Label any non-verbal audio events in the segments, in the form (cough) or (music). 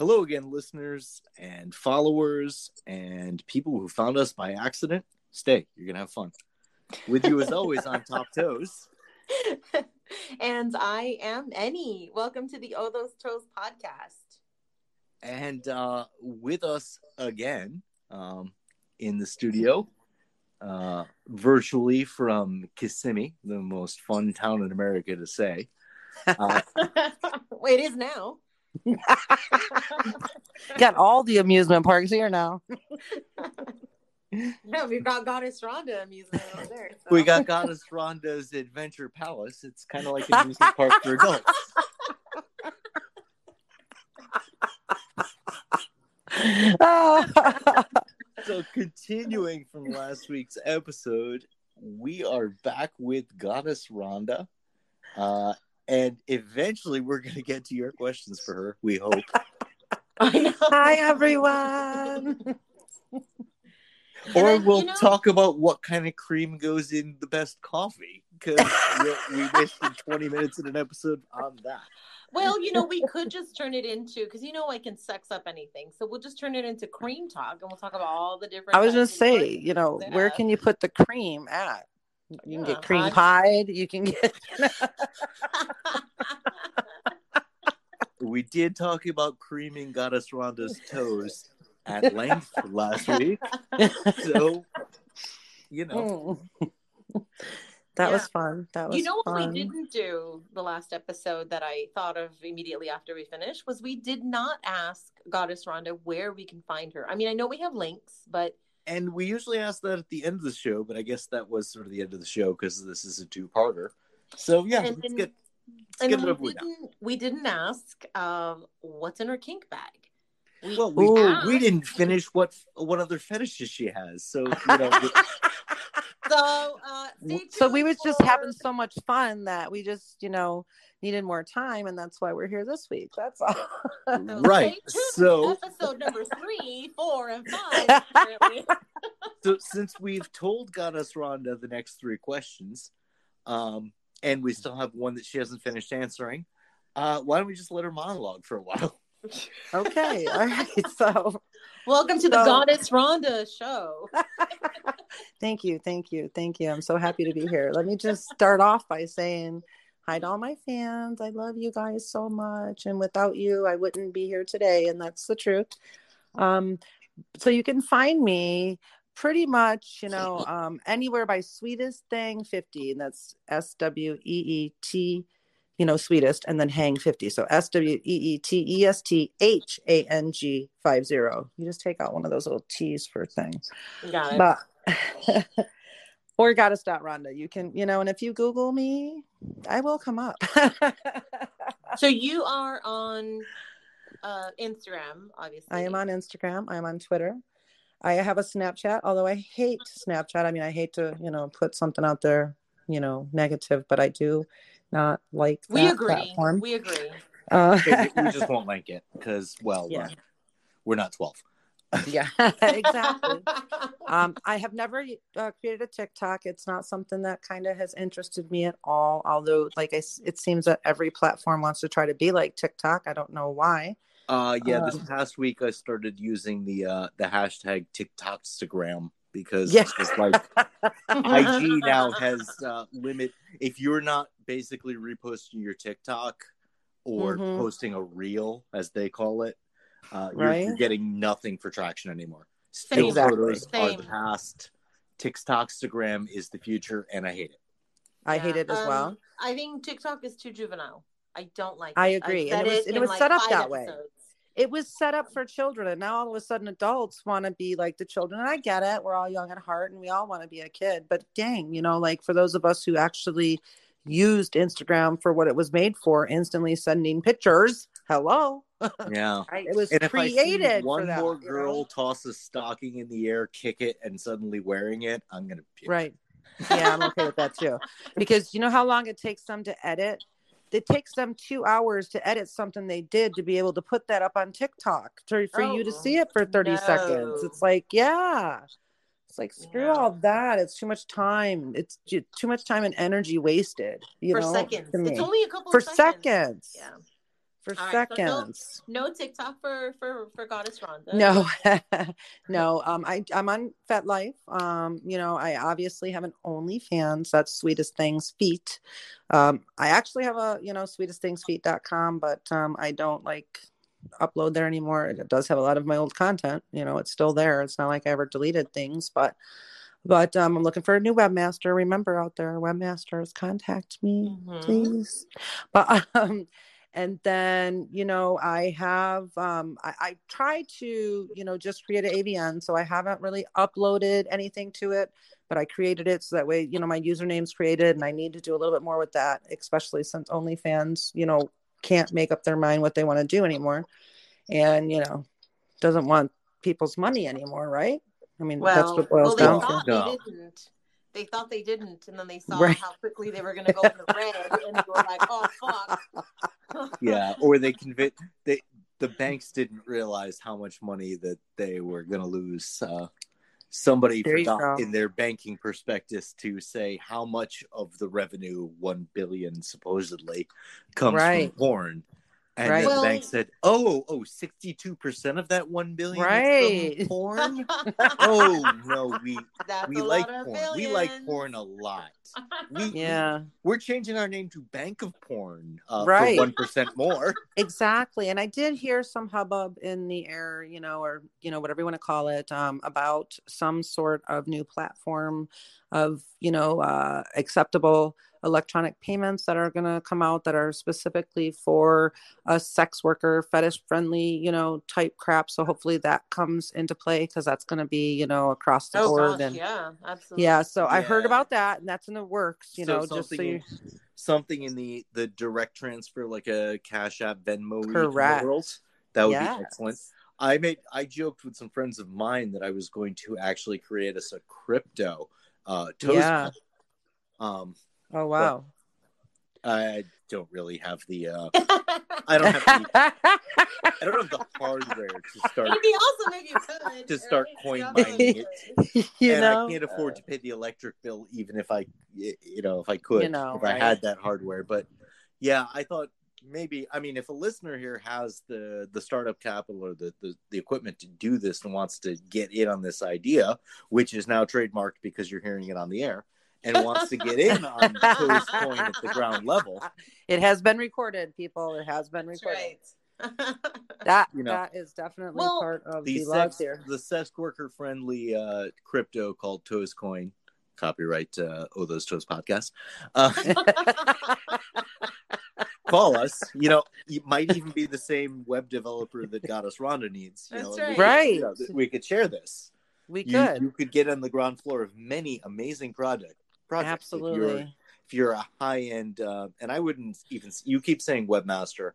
Hello again, listeners and followers and people who found us by accident. Stay, you're going to have fun. With you, as always, on Top (laughs) Toes. and I am Annie. Welcome to the Oh Those Toes podcast. And uh, with us again um, in the studio, uh, virtually from Kissimmee, the most fun town in America to say. (laughs) Uh, it is now. (laughs) Got all the amusement parks here now. (laughs) no, we've got Goddess Rhonda amusement over there. So. We got Goddess Rhonda's Adventure Palace. It's kind of like an amusement park for adults. (laughs) so continuing from last week's episode, we are back with Goddess Rhonda. Uh, and eventually we're going to get to your questions for her, we hope. (laughs) Hi, everyone. or then, we'll you know, talk about what kind of cream goes in the best coffee because we, we wasted 20 minutes in an episode on that. Well, you know, we could just turn it into because you know I can sex up anything, so we'll just turn it into cream talk, and we'll talk about all the different. I was just say, you know, where can you put the cream at? You can yeah, get cream hot. pied. You can get. (laughs) we did talk about creaming Goddess Rhonda's toes at length last week, so you know. Hmm. That yeah. was fun. That was You know fun. what we didn't do the last episode that I thought of immediately after we finished was we did not ask Goddess Rhonda where we can find her. I mean, I know we have links, but and we usually ask that at the end of the show, but I guess that was sort of the end of the show because this is a two-parter. So yeah, and, let's get, let's get we, didn't, we didn't ask um, what's in her kink bag. We, well, we, we didn't finish what what other fetishes she has. So you know, (laughs) so uh, so we was for... just having so much fun that we just you know needed more time and that's why we're here this week that's all. (laughs) Right so episode number three four and five (laughs) (laughs) so since we've told goddess rhonda the next three questions um and we still have one that she hasn't finished answering uh why don't we just let her monologue for a while? Okay all right so welcome to so... the goddess rhonda show. (laughs) Thank you thank you thank you. I'm so happy to be here. Let me just start off by saying hi to all my fans. I love you guys so much and without you i wouldn't be here today. And that's the truth. Um so you can find me pretty much you know um anywhere by sweetest thing 50 and that's s-w-e-e-t you know, sweetest, and then hang 50. So S W E E T E S T H A N G 50. You just take out one of those little T's for things. Got it. But, (laughs) or goddess dot Rhonda. You can, you know, and if you Google me, I will come up. (laughs) so you are on uh, Instagram, obviously. I am on Instagram. I am on Twitter. I have a Snapchat, although I hate Snapchat. I mean, I hate to, you know, put something out there, you know, negative, but I do not like we agree. Platform. We agree. (laughs) Uh, we just won't like it because, well, yeah. we're, we're not 12. yeah, (laughs) (laughs) exactly. um, I have never uh, created a TikTok. It's not something that kind of has interested me at all. Although, like I, it seems that every platform wants to try to be like TikTok. I don't know why. Uh, yeah, this um, past week I started using the uh, the hashtag TikTokstagram because yeah. it's like (laughs) IG now has uh, limit. If you're not basically reposting your TikTok or mm-hmm. posting a reel, as they call it, uh, you're, you're, getting nothing for traction anymore. Still exactly. photos Same. are the past. TikTokstagram is the future, and I hate it. I yeah. hate it as um, well. I think TikTok is too juvenile. I don't like. I it. agree, and it was, and it was like set up that episodes. way it was set up for children and now all of a sudden adults want to be like the children and i get it we're all young at heart and we all want to be a kid but dang you know like for those of us who actually used instagram for what it was made for instantly sending pictures hello? (laughs) Yeah. It was and created one that, more girl know? toss a stocking in the air kick it and suddenly wearing it i'm gonna puke. right. Yeah i'm okay with that too. (laughs) Because you know how long it takes them to edit it takes them two hours to edit something they did to be able to put that up on TikTok to, for oh, you to see oh, it for 30 no. seconds. It's like, yeah. It's like screw yeah. all that. It's too much time. It's too much time and energy wasted. You for know, seconds. It's only a couple for seconds. seconds. Yeah. For All right, so seconds. No TikTok for for for Goddess Rhonda. No, (laughs) no. Um, I I'm on FetLife. Um, you know, I obviously have an OnlyFans. That's Sweetest Things Feet. Um, I actually have a you know sweetestthingsfeet.com, but um, I don't like upload there anymore. It does have a lot of my old content. You know, it's still there. It's not like I ever deleted things, but but um, I'm looking for a new webmaster. Remember out there, webmasters, contact me, Mhm. please. But (laughs) um, and then you know I have um, I, I try to you know just create an AVN, so I haven't really uploaded anything to it, but I created it so that way you know my username's created, and I need to do a little bit more with that, especially since OnlyFans you know can't make up their mind what they want to do anymore, and you know doesn't want people's money anymore, right? I mean, that's what boils well, they down to. they didn't. They thought they didn't, and then they saw Right. how quickly they were going to go in the red, and they were like, "Oh fuck." (laughs) yeah, or they convict they the banks didn't realize how much money that they were going to lose. Uh, somebody There forgot in their banking prospectus to say how much of the revenue one billion supposedly comes Right. from porn. And Right. then Well- the bank said, "Oh, oh, 62% of that 1 billion is Right. from (laughs) porn?" (laughs) oh, no, we That's we like lot of porn. We like porn a lot. We, Yeah, we're changing our name to Bank of Porn uh, Right. for 1% more. (laughs) exactly. And I did hear some hubbub in the air, you know, or you know, whatever you want to call it, um, about some sort of new platform of, you know, uh, acceptable electronic payments that are going to come out that are specifically for a sex worker, fetish friendly, you know, type crap. So hopefully that comes into play because that's going to be, you know, across the Oh board. gosh, and yeah, absolutely. yeah, so I heard about that, and that's in the works. You So know, just so something- you. something in the the direct transfer like a cash app venmo Correct. world that would Yes. be excellent i made i joked with some friends of mine that i was going to actually create us a crypto uh toast Yeah. um Oh wow. i don't really have the uh i don't have the i don't have the hardware to start It'd be awesome if you could. To start right? coin mining awesome. (laughs) you and know, I can't afford to pay the electric bill, even if I, you know, if I could, You know, if I had that hardware. But yeah, I thought maybe, I mean, if a listener here has the the startup capital or the the, the equipment to do this and wants to get in on this idea, which is now trademarked because you're hearing it on the air, and wants to get in (laughs) on Toast Coin at the ground level, it has been recorded, people. It has been That's recorded. right. (laughs) That You know, that is definitely Well, part of the the, love sex here. the sex worker friendly uh, crypto called Toast Coin. Copyright uh, Oh Those Toes podcast. Uh, (laughs) call us. You know, you might even be the same web developer that got us Rhonda needs. You That's know, and we right. could- Right. you know, we could share this. We You, could you could get on the ground floor of many amazing project projects. If you're, absolutely. if you're a high end, uh, and I wouldn't even. You keep saying webmaster.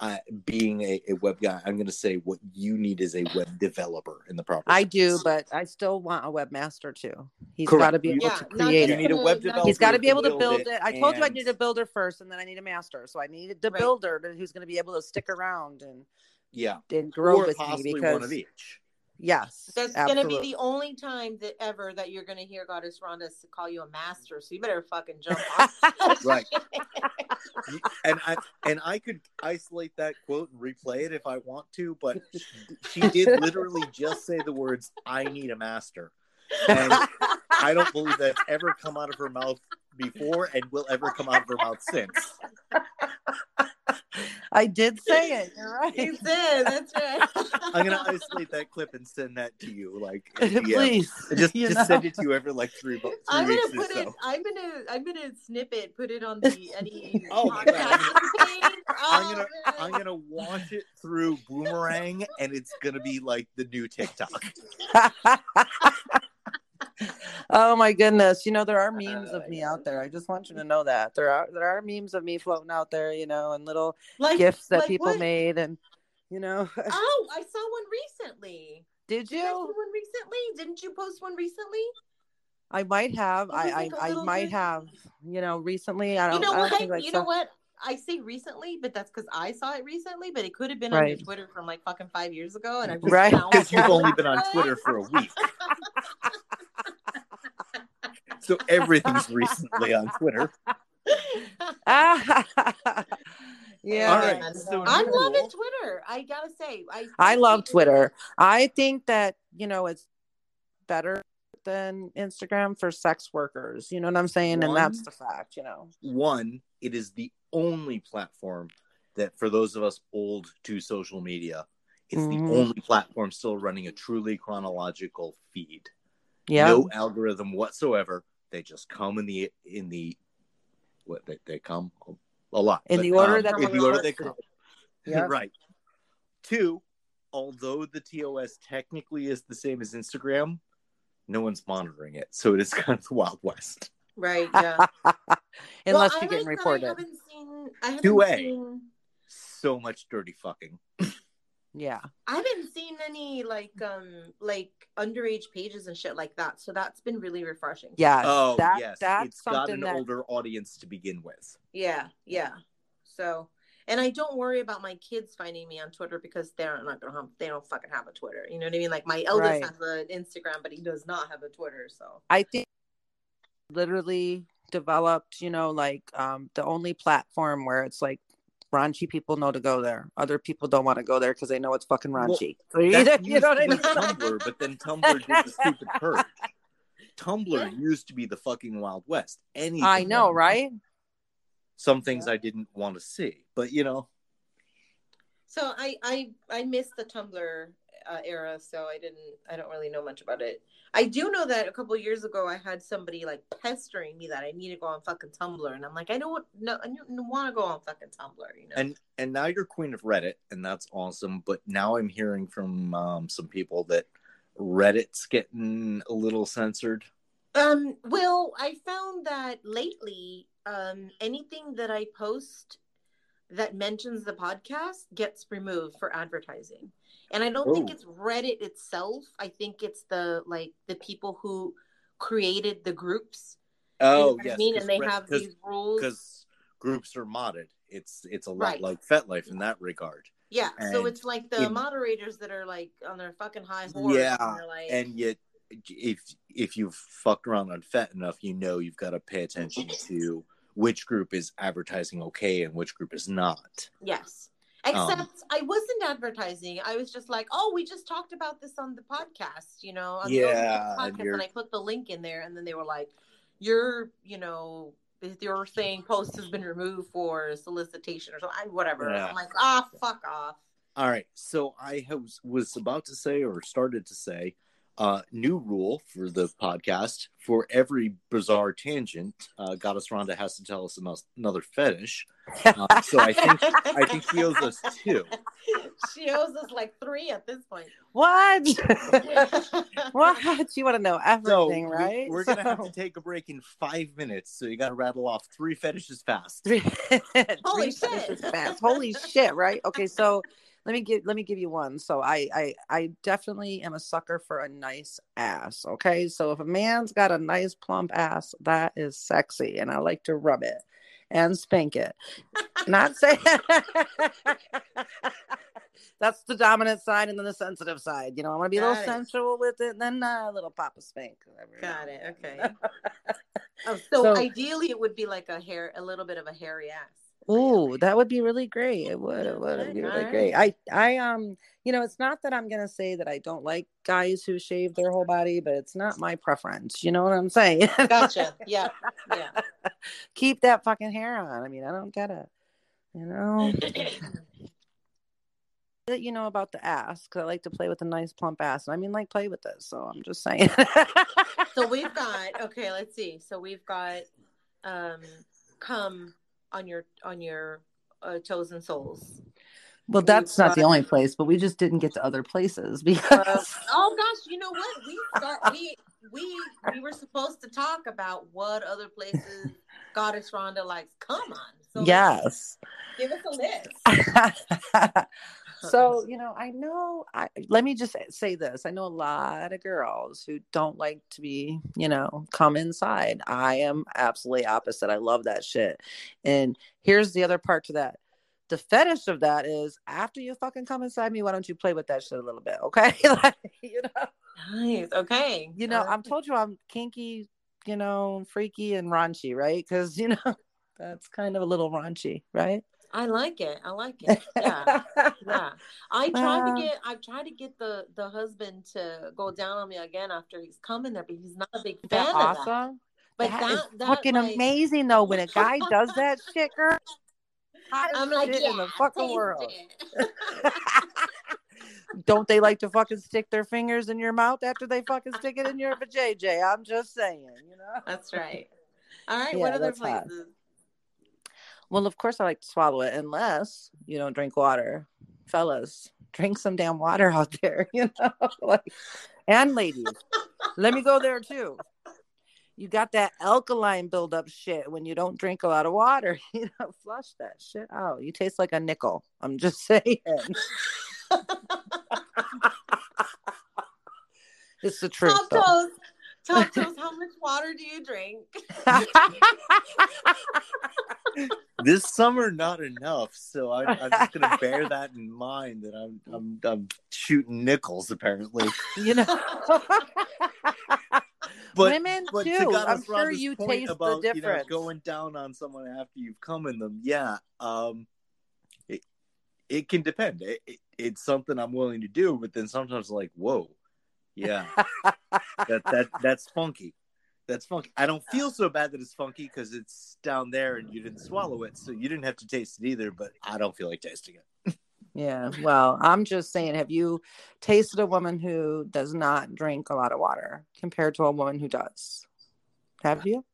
I, being a, a web guy, I'm going to say what you need is a web developer in the proper. I sense. do, but I still want a webmaster too. He's got to be able Yeah, to create You need a web developer. He's got to be able to build build it. I told you I and- need a builder first, and then I need a master. So I needed the Right. builder to- who's going to be able to stick around and Yeah, and grow or with me possibly because one of each. Yes, That's absolutely. gonna be the only time that ever that you're gonna hear Goddess Rhonda call you a master. So you better fucking jump on. (laughs) Right. (laughs) and I and I could isolate that quote and replay it if I want to, but she did literally just say the words "I need a master," and I don't believe that's ever come out of her mouth before, and will ever come out of her mouth since. I did say it. You're right. You did. That's right. (laughs) I'm gonna isolate that clip and send that to you, like yeah. (laughs) Please, Just just know? send it to you every like three, three I'm gonna weeks or put so. it. I'm gonna. I'm gonna snip it. Put it on the any Oh my God. podcasting page. I'm Oh, gonna man. I'm gonna watch it through Boomerang, and it's gonna be like the new TikTok. (laughs) oh my goodness! You know there are memes of oh, me out there. I just want you to know that there are there are memes of me floating out there. You know, and little like gifts that like people what? made, and you know, (laughs) Oh, I saw one recently. did Did I you? one recently? Didn't you post one recently? I might have. It I like a I, I little might bit- have. You know, recently. I don't. You know I don't what? think like you so. know what? I say recently, but that's because I saw it recently. But it could have been on your Twitter from like fucking five years ago, and I (laughs) just right because (laughs) you've only been on Twitter for a week. So everything's recently on Twitter. (laughs) Yeah. All right. So I'm new loving. Twitter. I gotta say, I I love Twitter. I think that, you know, it's better than Instagram for sex workers. You know what I'm saying? And that's the fact, you know. One, it is the only platform that, for those of us old to social media, it's the mm. only platform still running a truly chronological feed. Yeah. No algorithm whatsoever. They just come in the in the what they, they come a lot In but, the order um, that in they the order they come. Yeah. (laughs) right. Two, although the TOS technically is the same as Instagram, no one's monitoring it, so it is (laughs) kind of the Wild West. Right. (laughs) Yeah. Unless Well, you're getting like that reported. I haven't seen. I haven't 2A. seen. So much dirty fucking. Yeah. I haven't seen any like um like underage pages and shit like that. So that's been really refreshing. Yeah. Oh that, yes, that's it's got an that older audience to begin with. Yeah. Yeah. So. And I don't worry about my kids finding me on Twitter because they're not gonna have they don't fucking have a Twitter. You know what I mean? Like my eldest Right. has an Instagram, but he does not have a Twitter. So I think literally developed, you know, like um the only platform where it's like raunchy people know to go there. Other people don't want to go there because they know it's fucking Well, raunchy. So you, That you know what I mean? Tumblr, but then Tumblr did the stupid (laughs) purge. Tumblr used to be the fucking Wild West. Anything I know, went. right? Some things I didn't want to see, but you know, So I I I missed the Tumblr uh, era, so I didn't I don't really know much about it. I do know that a couple years ago I had somebody like pestering me that I need to go on fucking Tumblr, and I'm like I don't know, I don't want to go on fucking Tumblr, you know. and and now you're queen of Reddit, and that's awesome. But now I'm hearing from um, some people that Reddit's getting a little censored. Um, well, I found that lately, um, anything that I post that mentions the podcast gets removed for advertising. And I don't think Oh. it's Reddit itself. I think it's the like the people who created the groups. You know Oh yes, I mean, and they have because these rules. because groups are modded. It's it's a lot Right. like FetLife in that regard. Yeah, so it's like the in- moderators that are like on their fucking high horse. Yeah, and they're like, and yet if if you've fucked around on fet enough you know you've got to pay attention to which group is advertising okay and which group is not Yes. Um, Except I wasn't advertising. I was just like, oh, we just talked about this on the podcast, you know, on Yeah, podcast, and I put the link in there, and then they were like, you're, you know, your saying post has been removed for solicitation or something, whatever. Yeah. I'm like, ah, fuck off. all right so i was was about to say or started to say uh new rule for the podcast for every bizarre tangent uh goddess rhonda has to tell us ano- another fetish uh, so i think i think she owes us two she owes us like three at this point. what? (laughs) what? You want to know so everything, we- right? we're gonna have to take a break in five minutes so you gotta rattle off three fetishes fast Three- (laughs) Holy three fetishes shit. fast. Holy shit! Right? Okay, so let me give let me give you one. So I I I definitely am a sucker for a nice ass. Okay, so if a man's got a nice plump ass, that is sexy, and I like to rub it and spank it. Not say (laughs) that's the dominant side, and then the sensitive side. You know, I want to be a little it. sensual with it, and then uh, a little papa spank. Got it. Okay. (laughs) Oh, so, So- ideally, it would be like a hair, a little bit of a hairy ass. Ooh, that would be really great. It would. It would it'd be really great. I, I, um, you know, it's not that I'm gonna say that I don't like guys who shave their whole body, but it's not my preference. You know what I'm saying? Gotcha. Yeah. Yeah. (laughs) Keep that fucking hair on. I mean, I don't get it. You know. (laughs) That you know about the ass because I like to play with a nice plump ass. And I mean, like play with this. So I'm just saying. so we've got okay. Let's see. So we've got um, come on your on your uh, toes and soles. well, that's not the only place, but we just didn't get to other places (laughs) Uh, because. oh gosh, you know what? We start we we we were supposed to talk about what other places Goddess Rhonda likes. Come on. So yes. give us a list. (laughs) so you know i know i let me just say this i know a lot of girls who don't like to be you know come inside i am absolutely opposite i love that shit and here's the other part to that the fetish of that is after you fucking come inside me why don't you play with that shit a little bit okay (laughs) like, you know Nice. Okay. you know Uh, i'm told you i'm kinky you know freaky and raunchy right because you know (laughs) that's kind of a little raunchy right I like it. I like it. Yeah, (laughs) yeah. I tried to get. I've tried to get the the husband to go down on me again after he's coming there, but he's not a big fan of awesome. that. But that, that, is that, fucking like- amazing though. When a guy does (laughs) that shit, girl, I'm like, shit yeah, in the fucking taste world. (laughs) Don't they like to fucking stick their fingers in your mouth after they fucking stick it in your vajayjay? I'm just saying, you know. That's right. All right. Yeah, what other that's hot. Well, of course I like to swallow it, unless you don't drink water, fellas. Drink some damn water out (laughs) there, you know. (laughs) like, and ladies, let me go there too. You got that alkaline buildup shit when you don't drink a lot of water. (laughs) You know, flush that shit out. You taste like a nickel. I'm just saying. it's the truth. Toes. Top toes. How much water do you drink? (laughs) this summer not enough so I, i'm just gonna bear that in mind that i'm i'm, I'm shooting nickels apparently you know. (laughs) but Women but too. to Gana's I'm sure you taste about, the you know, difference. going down on someone after you've come in them yeah um it, it can depend it, it, it's something i'm willing to do but then sometimes like whoa yeah (laughs) that that that's funky that's funky i don't feel so bad that it's funky because it's down there and you didn't swallow it so you didn't have to taste it either but i don't feel like tasting it Yeah. Well, I'm just saying, have you tasted a woman who does not drink a lot of water compared to a woman who does? Have you?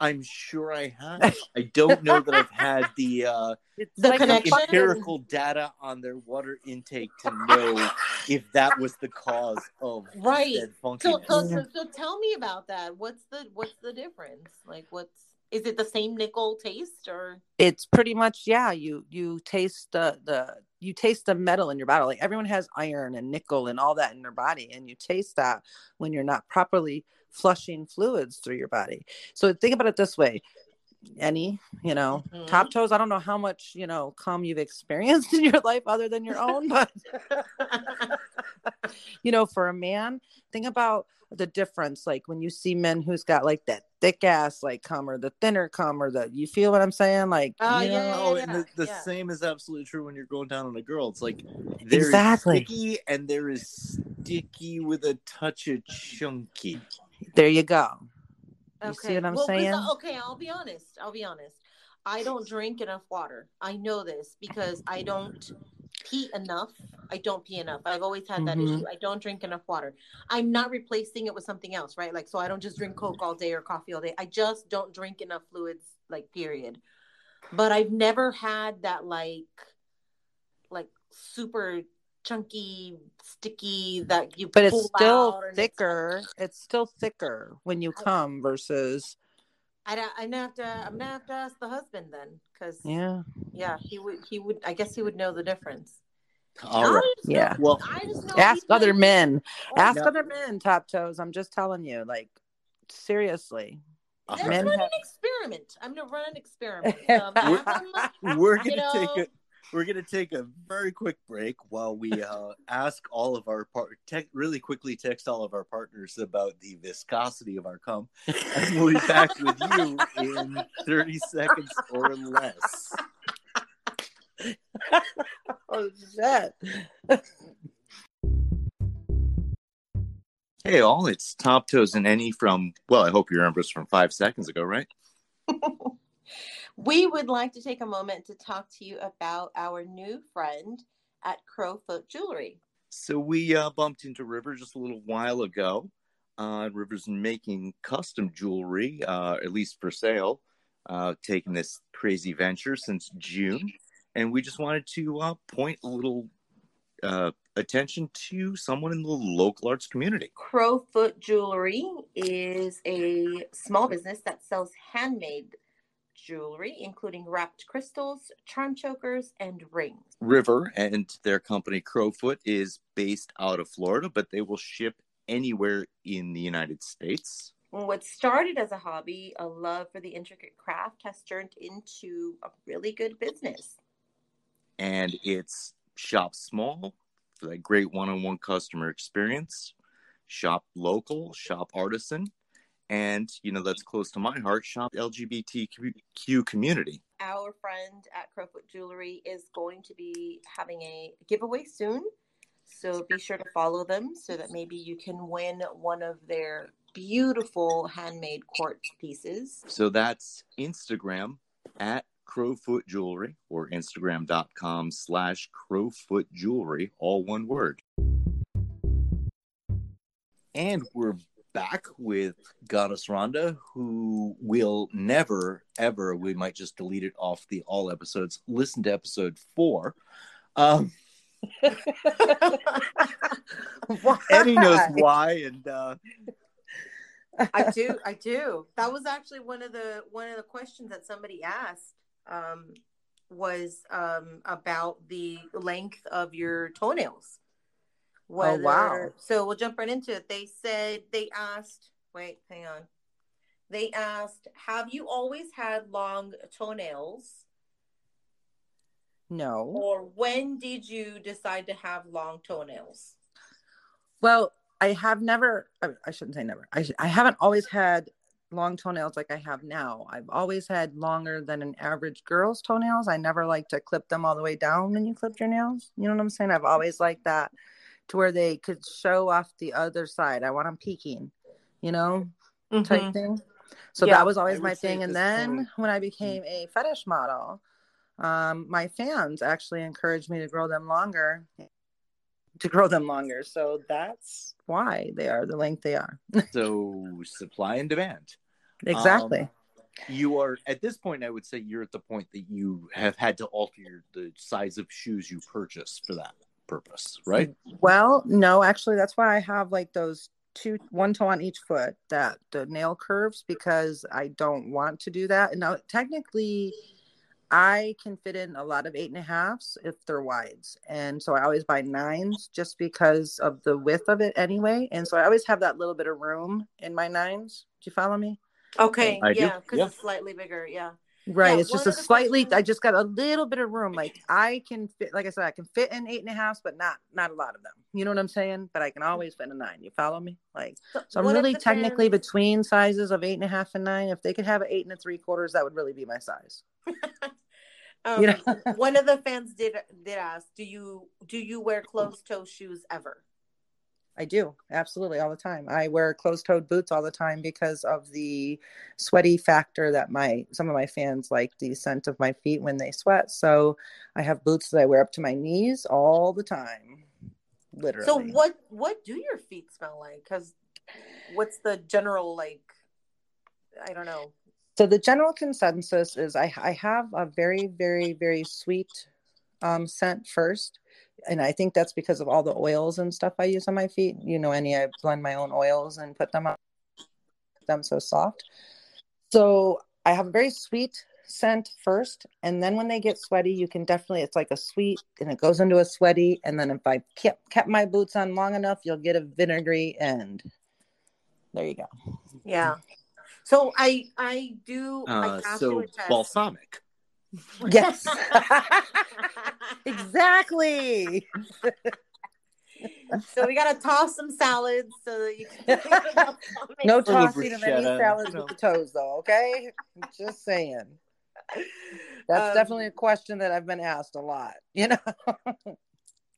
I'm sure i have (laughs) i don't know that i've had the uh (laughs) The like a connection. empirical data on their water intake to know if that was the cause of Right. So, so, so, so tell me about that. What's the what's the difference? Like, what's is it the same nickel taste or? It's pretty much yeah. You you taste the the you taste the metal in your body. Like everyone has iron and nickel and all that in their body, and you taste that when you're not properly flushing fluids through your body. So think about it this way. Any, you know, Mhm. top toes. I don't know how much, you know, cum you've experienced (laughs) in your life other than your own, but (laughs) you know, for a man, think about the difference. Like when you see men who's got like that thick ass like cum or the thinner cum or the you feel what I'm saying? Like Oh, you yeah, know? Oh, and the, the yeah. same is absolutely true when you're going down on a girl. It's like there is Exactly. sticky and there is sticky with a touch of chunky. There you go. You see what I'm Well, saying? okay, I'll be honest. I'll be honest. I don't drink enough water. I know this because I don't pee enough. I don't pee enough. I've always had that Mhm. issue. I don't drink enough water. I'm not replacing it with something else, right? Like, so I don't just drink Coke all day or coffee all day. I just don't drink enough fluids, like, period. But I've never had that, like, like super chunky, sticky that you But it's still out and it's thicker. It's still thicker when you I- come versus I, I'm gonna have to. I'm gonna have to ask the husband then, because yeah. yeah, he would. He would. I guess he would know the difference. All right. I know- Yeah. Well, I just Ask he other likes- men. Oh, Ask no. other men, top toes. I'm just telling you, like seriously. all Let's right. Men run have- an experiment. I'm gonna run an experiment. Um, (laughs) We're- have on my- we're gonna take know- a we're gonna take a very quick break while we uh, ask all of our part te- really quickly text all of our partners about the viscosity of our cum, and we'll be back with you in thirty seconds or less. (laughs) oh shit. Hey, all! It's Top Toes and Annie from well, I hope you remember us from five seconds ago, right? (laughs) we would like to take a moment to talk to you about our new friend at Crowfoot Jewelry. So we uh, bumped into River just a little while ago. Uh, River's making custom jewelry, uh, at least for sale, uh, taking this crazy venture since June. And we just wanted to uh, point a little uh, attention to someone in the local arts community. Crowfoot Jewelry is a small business that sells handmade jewelry, including wrapped crystals, charm chokers, and rings. River and their company Crowfoot is based out of Florida, but they will ship anywhere in the United States. What started as a hobby, a love for the intricate craft, has turned into a really good business. and it's shop small for that great one-on-one customer experience shop local shop artisan and you know that's close to my heart shop lgbtq community our friend at Crowfoot Jewelry is going to be having a giveaway soon. So be sure to follow them so that maybe you can win one of their beautiful handmade quartz pieces. So that's Instagram at Crowfoot Jewelry or Instagram.com slash Crowfoot Jewelry, all one word. And we're back with Goddess Rhonda, who will never, ever, we might just delete it off the all episodes, listen to episode four. Um, (laughs) Eddie knows why, and uh, I do, I do. That was actually one of the one of the questions that somebody asked um, was um, about the length of your toenails. Oh, whether, oh wow! So we'll jump right into it. They said they asked. Wait, hang on. They asked, "Have you always had long toenails?" No. Or when did you decide to have long toenails? Well, I have never. I shouldn't say never. I I haven't always had long toenails like I have now. I've always had longer than an average girl's toenails. I never like to clip them all the way down when you clip your nails. You know what I'm saying? I've always liked that to where they could show off the other side. I want them peeking, you know, mm-hmm. type thing. So yeah, that was always my thing. And then point. when I became a fetish model, um, my fans actually encouraged me to grow them longer, to grow them longer. So that's why they are the length they are. (laughs) so supply and demand. Exactly. Um, you are at this point i would say you're at the point that you have had to alter your, the size of shoes you purchase for that purpose, right? Well, no, actually, that's why I have like those two, one toe on each foot, that the nail curves, because I don't want to do that. And now, technically, I can fit in a lot of eight and a halfs if they're wides. And so I always buy nines just because of the width of it anyway. And so I always have that little bit of room in my nines. Do you follow me? Okay. I yeah. Because yeah. it's slightly bigger. Yeah. Right. Yeah, it's just a slightly questions... I just got a little bit of room. Like (clears throat) I can fit like I said, I can fit in eight and a half, but not not a lot of them. You know what I'm saying? But I can always fit a nine. You follow me? Like so, so I'm really technically between sizes of eight and a half and nine. If they could have an eight and a three quarters, that would really be my size. (laughs) um, you know? one of the fans did did ask, do you do you wear closed toe shoes ever? I do absolutely all the time. I wear closed-toed boots all the time because of the sweaty factor that my some of my fans like the scent of my feet when they sweat. So I have boots that I wear up to my knees all the time. Literally. So what what do your feet smell like? Cuz what's the general like I don't know. So the general consensus is I I have a very very very sweet um scent first and I think that's because of all the oils and stuff I use on my feet. You know, any I blend my own oils and put them on them so soft. So I have a very sweet scent first, and then when they get sweaty, you can definitely it's like a sweet and it goes into a sweaty, and then if I kept kept my boots on long enough, you'll get a vinegary end. There you go. Yeah. So I I do uh, I so balsamic. Yes. (laughs) exactly. so we gotta toss some salads so that you can (laughs) no tossing of any salads no. with the toes though, okay? Just saying. That's um, definitely a question that I've been asked a lot, (laughs) you know.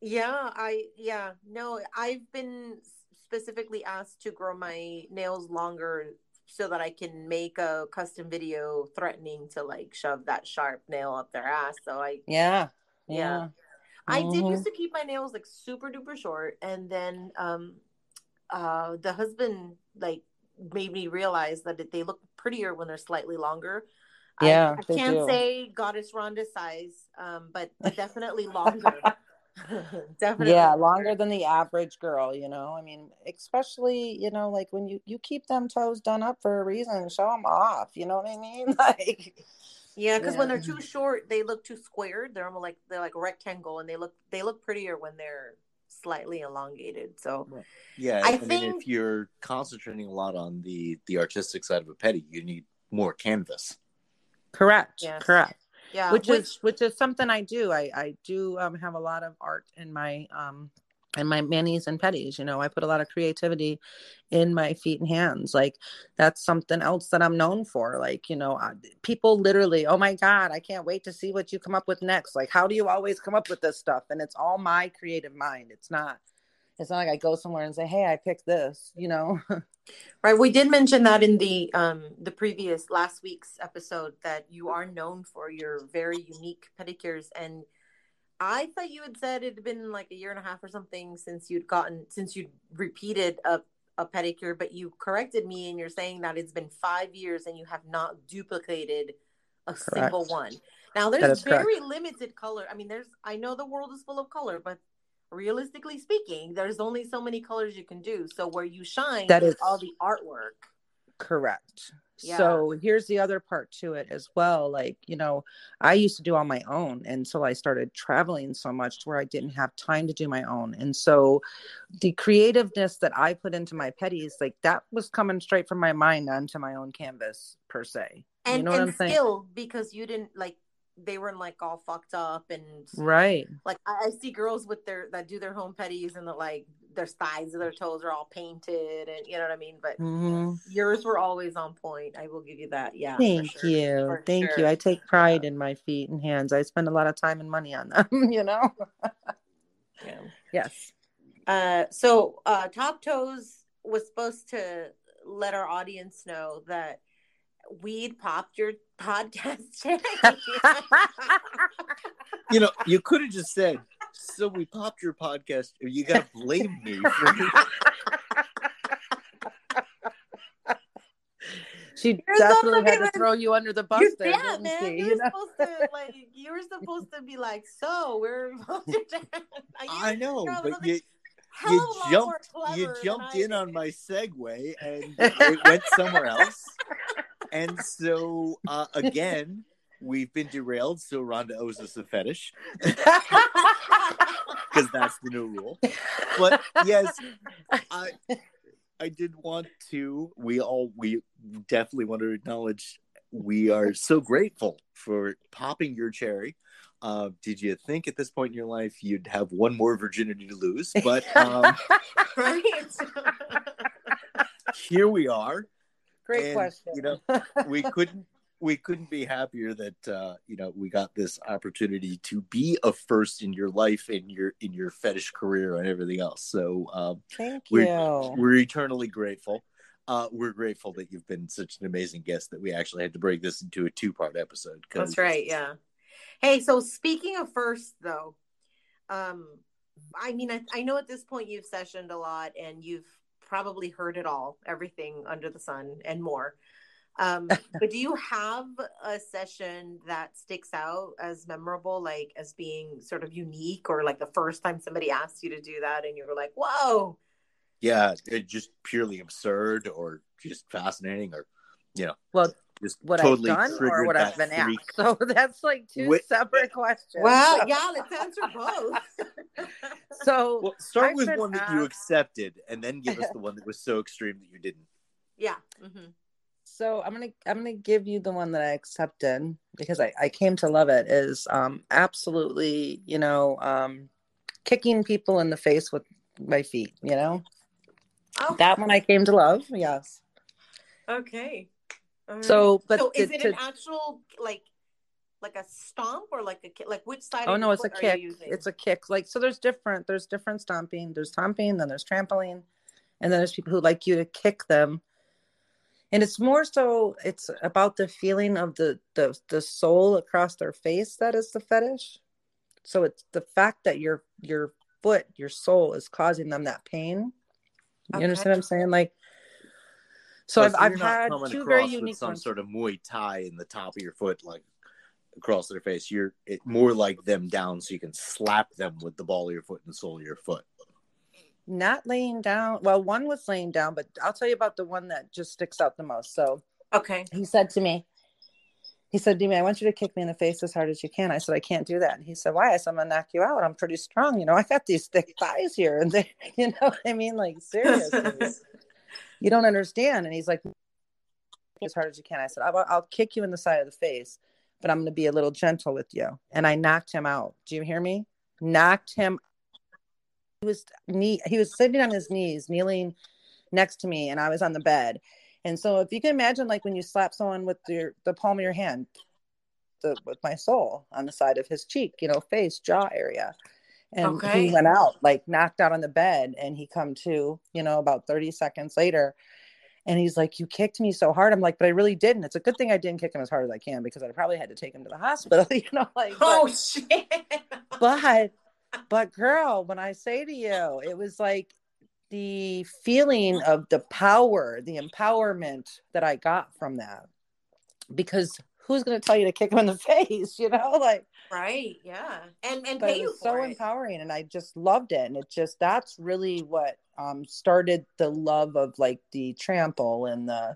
yeah, I yeah, no, I've been specifically asked to grow my nails longer so that I can make a custom video threatening to like shove that sharp nail up their ass. So I yeah. Yeah. yeah. I did used mm-hmm. to keep my nails like super duper short and then um uh the husband like made me realize that they look prettier when they're slightly longer. Yeah, I, I can't do. say goddess Rhonda size, um, but definitely longer. (laughs) (laughs) definitely. yeah longer than the average girl you know? I mean especially you know like when you you keep them toes done up for a reason show them off you know what i mean? (laughs) Like yeah because yeah. when they're too short they look too squared they're almost like they're like a rectangle and they look they look prettier when they're slightly elongated so yeah i, I think... mean if you're concentrating a lot on the the artistic side of a petty you need more canvas. Correct yes. correct yeah. which, which, is which is something i do. I i do um, have a lot of art in my um and my manis and petties you know? I put a lot of creativity in my feet and hands. Like that's something else that i'm known for. Like you know people literally oh my god i can't wait to see what you come up with next. Like how do you always come up with this stuff? And it's all my creative mind. It's not it's not like i go somewhere and say hey i picked this you know right we did mention that in the um the previous last week's episode that you are known for your very unique pedicures and I thought you had said it had been like a year and a half or something since you'd gotten since you'd repeated a a pedicure, but you corrected me and you're saying that it's been five years and you have not duplicated a correct. single one. Now there's very correct. limited color. I mean, there's I know the world is full of color, but realistically speaking, there's only so many colors you can do. So where you shine that is all the artwork. Correct. Yeah. So here's the other part to it as well. Like, you know, I used to do on my own until I started traveling so much to where I didn't have time to do my own. And so the creativeness that I put into my petties, like that was coming straight from my mind onto my own canvas per se. And, you know and still saying? because you didn't like they weren't like all fucked up and right. Like I, I see girls with their that do their home petties and the like their thighs of their toes are all painted and you know what I mean. But mm-hmm. yours were always on point. I will give you that. Yeah. Thank sure. you. For Thank sure. you. I take pride in my feet and hands. I spend a lot of time and money on them, (laughs) you know? yeah. Yes. Uh, so uh, Top Toes was supposed to let our audience know that weed popped your podcast (laughs) (laughs) you know, you could have just said, "So we popped your podcast." You got to blame me for. (laughs) she you're definitely had to throw you under the bus there. Yeah, man. She, you're you know? supposed to like you were supposed to be like, so we're I know, but you you jumped you jumped in on my segue and it went somewhere else. And so uh, again, we've been derailed, so Rhonda owes us a fetish. (laughs) Because that's the new rule. But yes, I I did want to we all we definitely want to acknowledge we are so grateful for popping your cherry. Uh, did you think at this point in your life you'd have one more virginity to lose? But um, (laughs) right. here we are. Great and, question. You know, we couldn't we couldn't be happier that uh, you know we got this opportunity to be a first in your life in your in your fetish career and everything else. So um, thank we're, you. We're eternally grateful. Uh, we're grateful that you've been such an amazing guest that we actually had to break this into a two part episode. That's right. Yeah. Hey, so speaking of first though, um, I mean, I, I know at this point you've sessioned a lot and you've probably heard it all, everything under the sun and more. Um, (laughs) but do you have a session that sticks out as memorable, like as being sort of unique, or like the first time somebody asked you to do that and you were like, "Whoa"? Yeah, it just purely absurd, or just fascinating, or you know. Well, just what totally I've done or what I've been freak. asked. (laughs) So that's like two separate questions. Wow, yeah, let's answer both. (laughs) so well, start I've with one asked... that you accepted, and then give us (laughs) the one that was so extreme that you didn't. Yeah. Mm-hmm. So I'm gonna I'm gonna give you the one that I accepted because I, I came to love it is um absolutely you know um kicking people in the face with my feet you know oh. that one I came to love yes okay so, mm. but so is it to, an actual like like a stomp or like a kick? like which side? Oh no, it's a kick. It's a kick. Like so, there's different. There's different stomping. There's stomping. Then there's trampoline, and then there's people who like you to kick them. And it's more so. It's about the feeling of the the the sole across their face that is the fetish. So it's the fact that your your foot, your sole, is causing them that pain. You okay. understand what I'm saying? Like so I've, I've had two very unique some ones. sort of Muay Thai in the top of your foot, like across their face. You're it, more like them down, so you can slap them with the ball of your foot and sole of your foot. Not laying down. Well, one was laying down, but I'll tell you about the one that just sticks out the most. So, okay, he said to me, he said, to me, I want you to kick me in the face as hard as you can. I said, I can't do that. And he said, Why? I said, I'm gonna knock you out. I'm pretty strong. You know, I got these thick thighs here. And they, (laughs) you know, I mean, like seriously (laughs) you don't understand. And he's like, as hard as you can. I said, I'll, I'll kick you in the side of the face, but I'm going to be a little gentle with you. And I knocked him out. Do you hear me? Knocked him. he was knee he was sitting on his knees, kneeling next to me, and I was on the bed. And so if you can imagine like when you slap someone with your the palm of your hand, the with my sole on the side of his cheek, you know, face, jaw area. And Okay. he went out, like knocked out on the bed, and he come to, you know, about 30 seconds later. And he's like, You kicked me so hard. I'm like, but I really didn't. It's a good thing I didn't kick him as hard as I can because I probably had to take him to the hospital, (laughs) you know, like Oh but- shit! but but girl when i say to you it was like the feeling of the power the empowerment that i got from that because who's going to tell you to kick him in the (laughs) face you know like Right? Yeah, and and but pay it you was so it. empowering and i just loved it and it just that's really what um started the love of like the trample and the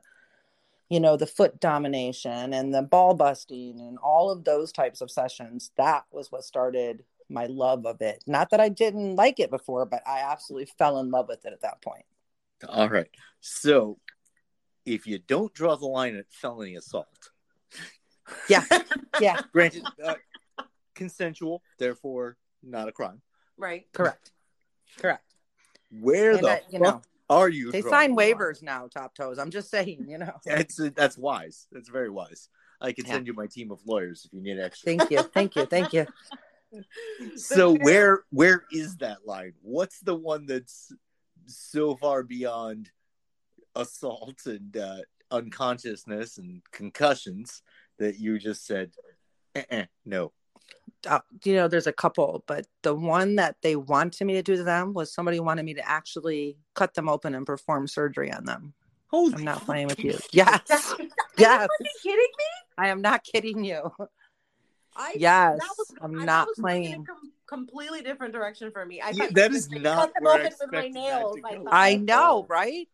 you know the foot domination and the ball busting and all of those types of sessions that was what started my love of it not that i didn't like it before but i absolutely fell in love with it at that point All right. So if you don't draw the line at felony assault, yeah (laughs) yeah granted, uh, consensual, therefore not a crime. Right. correct correct Where And the I- you fuck know are you? they sign the line? waivers now top toes i'm just saying you know (laughs) That's that's wise. That's very wise. I can Yeah. send you my team of lawyers if you need extra. thank you thank you thank you (laughs) (laughs) so where where is that line? What's the one that's so far beyond assault and uh, unconsciousness and concussions that you just said, "Uh-uh, no. Uh, you know, there's a couple, but the one that they wanted me to do to them was somebody wanted me to actually cut them open and perform surgery on them. Holy I'm not fuck. playing with you. (laughs) Yes, yes. Are you yes, kidding me? I am not kidding you. I, Yes, that was, I'm I- not that was playing. a com- completely different direction for me. I Yeah, thought that you is were gonna not cut them I open with my expected nails. I I know, right?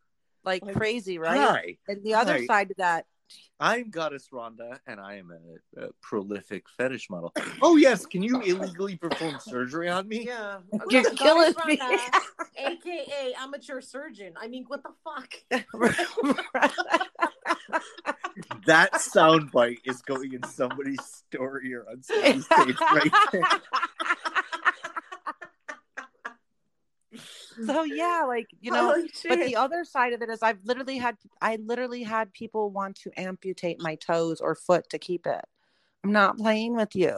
Like Like, crazy, right? Hi, And the other Hi. side of that, I'm Goddess Rhonda, and I am a, a prolific fetish model. Oh yes, can you illegally perform surgery on me? Yeah, You're Goddess killing me. (laughs) Rhonda, aka amateur surgeon. I mean, what the fuck? (laughs) That soundbite is going in somebody's story or on somebody's page right there. (laughs) so yeah, like you (laughs) know, Holy but the other side of it is I've literally had I literally had people want to amputate my toes or foot to keep it. I'm not playing with you.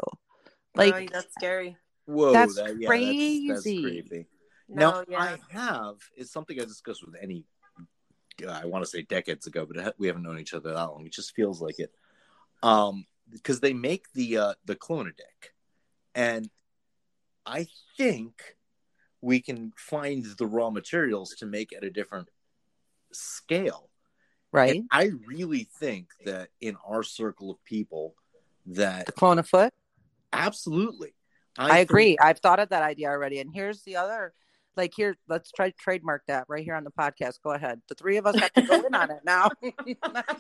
Like Oh, that's scary. Whoa, That's that, yeah, crazy. That's, that's creepy. No, now, yeah. I have, it's something I discussed with Annie, uh, I want to say decades ago, but we haven't known each other that long. It just feels like it. Um, because they make the uh, the Clonidec, and I think we can find the raw materials to make at a different scale. right? And I really think that in our circle of people, that The clone a foot. absolutely, I, think- agree. I've thought of that idea already. And here's the other like here, let's try to trademark that right here on the podcast. Go ahead. The three of us have to go in on it now. (laughs)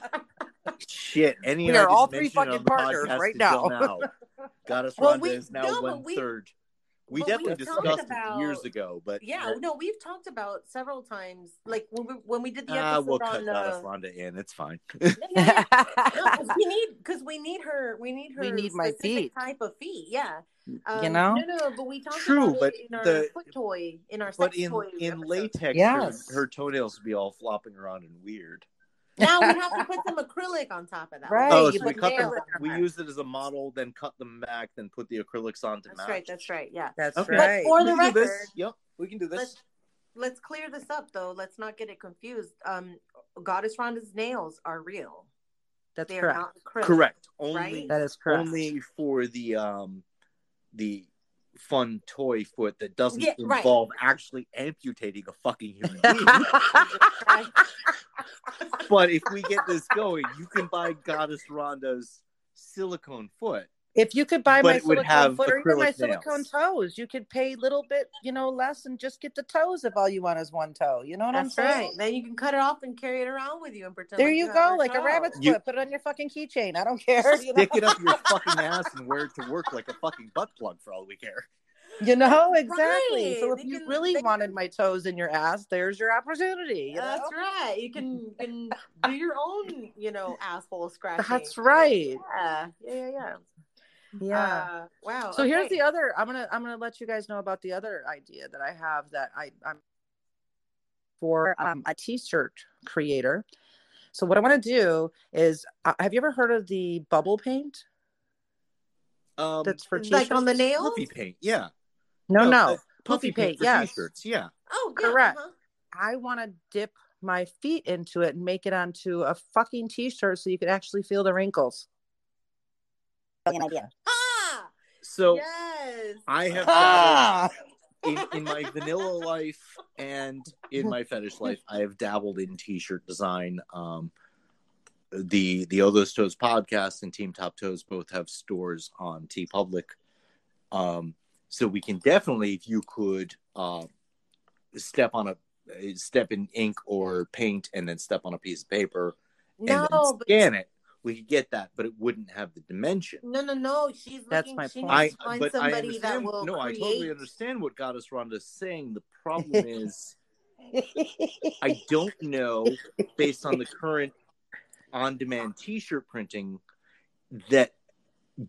Shit, Annie we are all three fucking partners right until now. Goddess Well, Rhonda we- is now no, one we- third. We but definitely discussed about- it years ago, but Yeah, no, we've talked about several times, like when we when we did the ah, episode we'll cut on. Goddess Uh, Rhonda in. It's fine. yeah, yeah, yeah. We (laughs) need because we need her. We need her. We need my feet. type of feet. Yeah. Um, You know? No, no, but we talked True, about but it in our the- foot toy, in our but sex in toy in episode. latex, Yes. her, her toenails would be all flopping around and weird. Now we have to (laughs) put some acrylic on top of that. Right, oh, so we cut them. We that. use it as a model, then cut them back, then put the acrylics on to That's match. right. That's right. Yeah. That's Okay. right. But for We the can record, this. Yep, we can do this. let's let's clear this up though. Let's not get it confused. Um, Goddess Rhonda's nails are real. That's They are correct. not acrylic. Correct. Only Right? That is correct. only for the um the fun toy foot that doesn't Yeah, right. involve actually amputating a fucking human (laughs) being. but if we get this going, you can buy Goddess Rhonda's silicone foot. If you could buy But my silicone have foot or even my acrylic silicone toes, you could pay a little bit, you know, less and just get the toes if all you want is one toe. You know what That's I'm right. saying? Then you can cut it off and carry it around with you and pretend. There like you have go, your like a toe. rabbit's You- foot. Put it on your fucking keychain. I don't care. (laughs) You know? Stick it up your fucking ass and wear it to work like a fucking butt plug for all we care. You know exactly. So if They you can- really wanted can- my toes in your ass, there's your opportunity. You know? That's right. You can, can do your own, you know, asshole scratching. That's right. Yeah, yeah, yeah, yeah. Yeah. Uh, wow. So here's the other. I'm gonna I'm gonna let you guys know about the other idea that I have that I I'm for um, a t-shirt creator. So what I want to do is, uh, have you ever heard of the bubble paint? Um, That's for like t-shirts. like on the nails. puffy paint. Yeah. No, no, uh, puffy paint. for yes, t-shirts. Yeah. Oh, yeah, Correct. uh-huh. I want to dip my feet into it and make it onto a fucking t-shirt so you can actually feel the wrinkles. An idea. Ah, So yes. I have Ah! dabbled in, in my vanilla life and in my fetish life, I have dabbled in t-shirt design. Um, the the Oh Those Toes podcast and Team Top Toes both have stores on TeePublic. Um, so we can definitely, if you could, uh, step on a step in ink or paint and then step on a piece of paper and no, then but scan it. We could get that, but it wouldn't have the dimension. no, no, no. She's That's looking. my she point. I needs to find but I somebody understand. that will no, create. I totally understand what Goddess Rhonda's saying. The problem (laughs) is, I don't know, based on the current on-demand T-shirt printing, that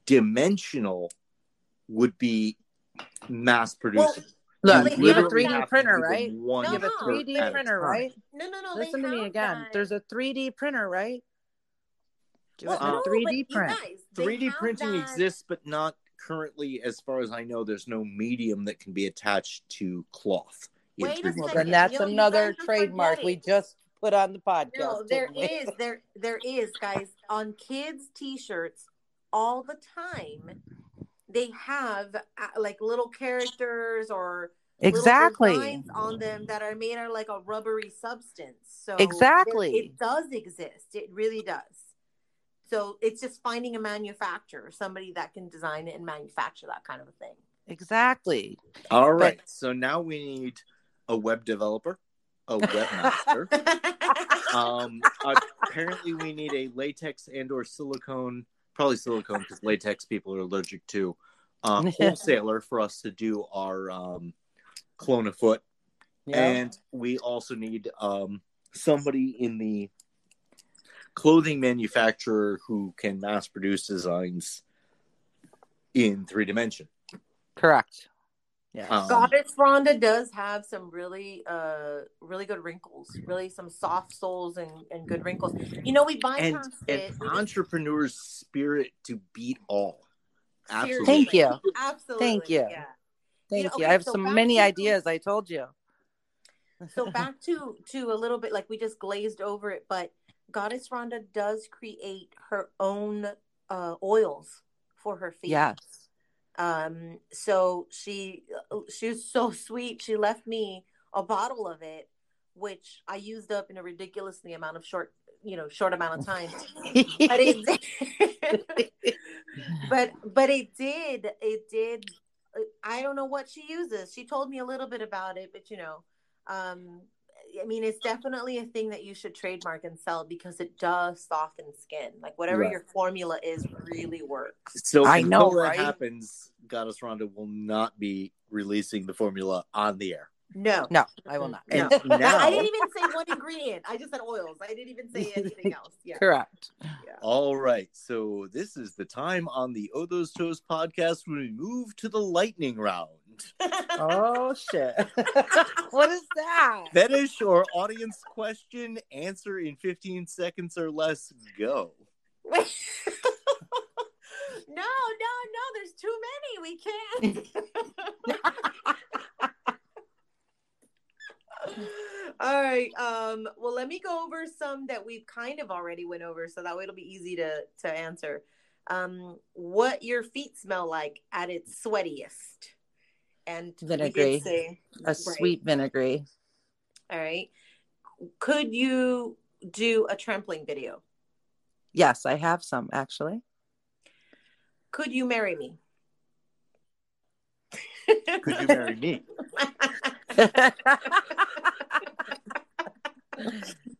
dimensional would be mass-produced. Well, Look, You you have a 3D printer, right? one No, You have a 3D printer, right? No, no, no. Listen to me again. that. There's a 3D printer, right? Do well, it in no, 3D print. guys, 3D printing that- exists, but not currently, as far as I know. There's no medium that can be attached to cloth. in Wait a second. then that's No, you another guys are trademark we just put on the podcast. No, there didn't we? is there there is guys on kids t-shirts all the time. They have uh, like little characters or Exactly. designs on them that are made out of like a rubbery substance. So Exactly. there- it does exist. It really does. So it's just finding a manufacturer, somebody that can design it and manufacture that kind of a thing. Exactly. All right. So now we need a web developer, a webmaster. (laughs) um, apparently, we need a latex and/or silicone, probably silicone because latex people are allergic to. Uh, (laughs) wholesaler for us to do our um, clone a foot, Yeah. and we also need um, somebody in the clothing manufacturer who can mass produce designs in three dimension. Correct. Yeah. Um, Goddess Rhonda does have some really uh really good wrinkles, really some soft soles and, and good wrinkles. You know, we bypassed and it. an entrepreneur's spirit to beat all. Absolutely. Thank you. Absolutely. Thank you. Yeah. Thank know, you. okay, I have so some many to- ideas. I told you. So (laughs) back to to a little bit like we just glazed over it, but Goddess Rhonda does create her own uh oils for her feet. yes. Um, so she she was so sweet. She left me a bottle of it, which I used up in a ridiculously amount of short, you know, short amount of time. But it, (laughs) (laughs) but but it did it did. I don't know what she uses. She told me a little bit about it, but you know, um, I mean, it's definitely a thing that you should trademark and sell because it does soften skin. Like whatever Right. your formula is, really works. So I know, that right? happens, Goddess Rhonda will not be releasing the formula on the air. No, no, I will not. No. And now, I didn't even say one ingredient. I just said oils. I didn't even say anything (laughs) else. Yeah. Correct. all right. So this is the time on the Those Toes podcast when we move to the lightning round. Oh shit. (laughs) what is that? Fetish or audience question? Answer in 15 seconds or less. Go. (laughs) no, no, no. There's too many. We can't. (laughs) All right. Um, well, let me go over some that we've kind of already went over, so that way it'll be easy to to answer. Um, what your feet smell like at its sweatiest, and Vinegary. say- A right. sweet vinegary. All right. Could you do a trampling video? Yes, I have some actually. Could you marry me? Could you marry me? (laughs) (laughs) (laughs)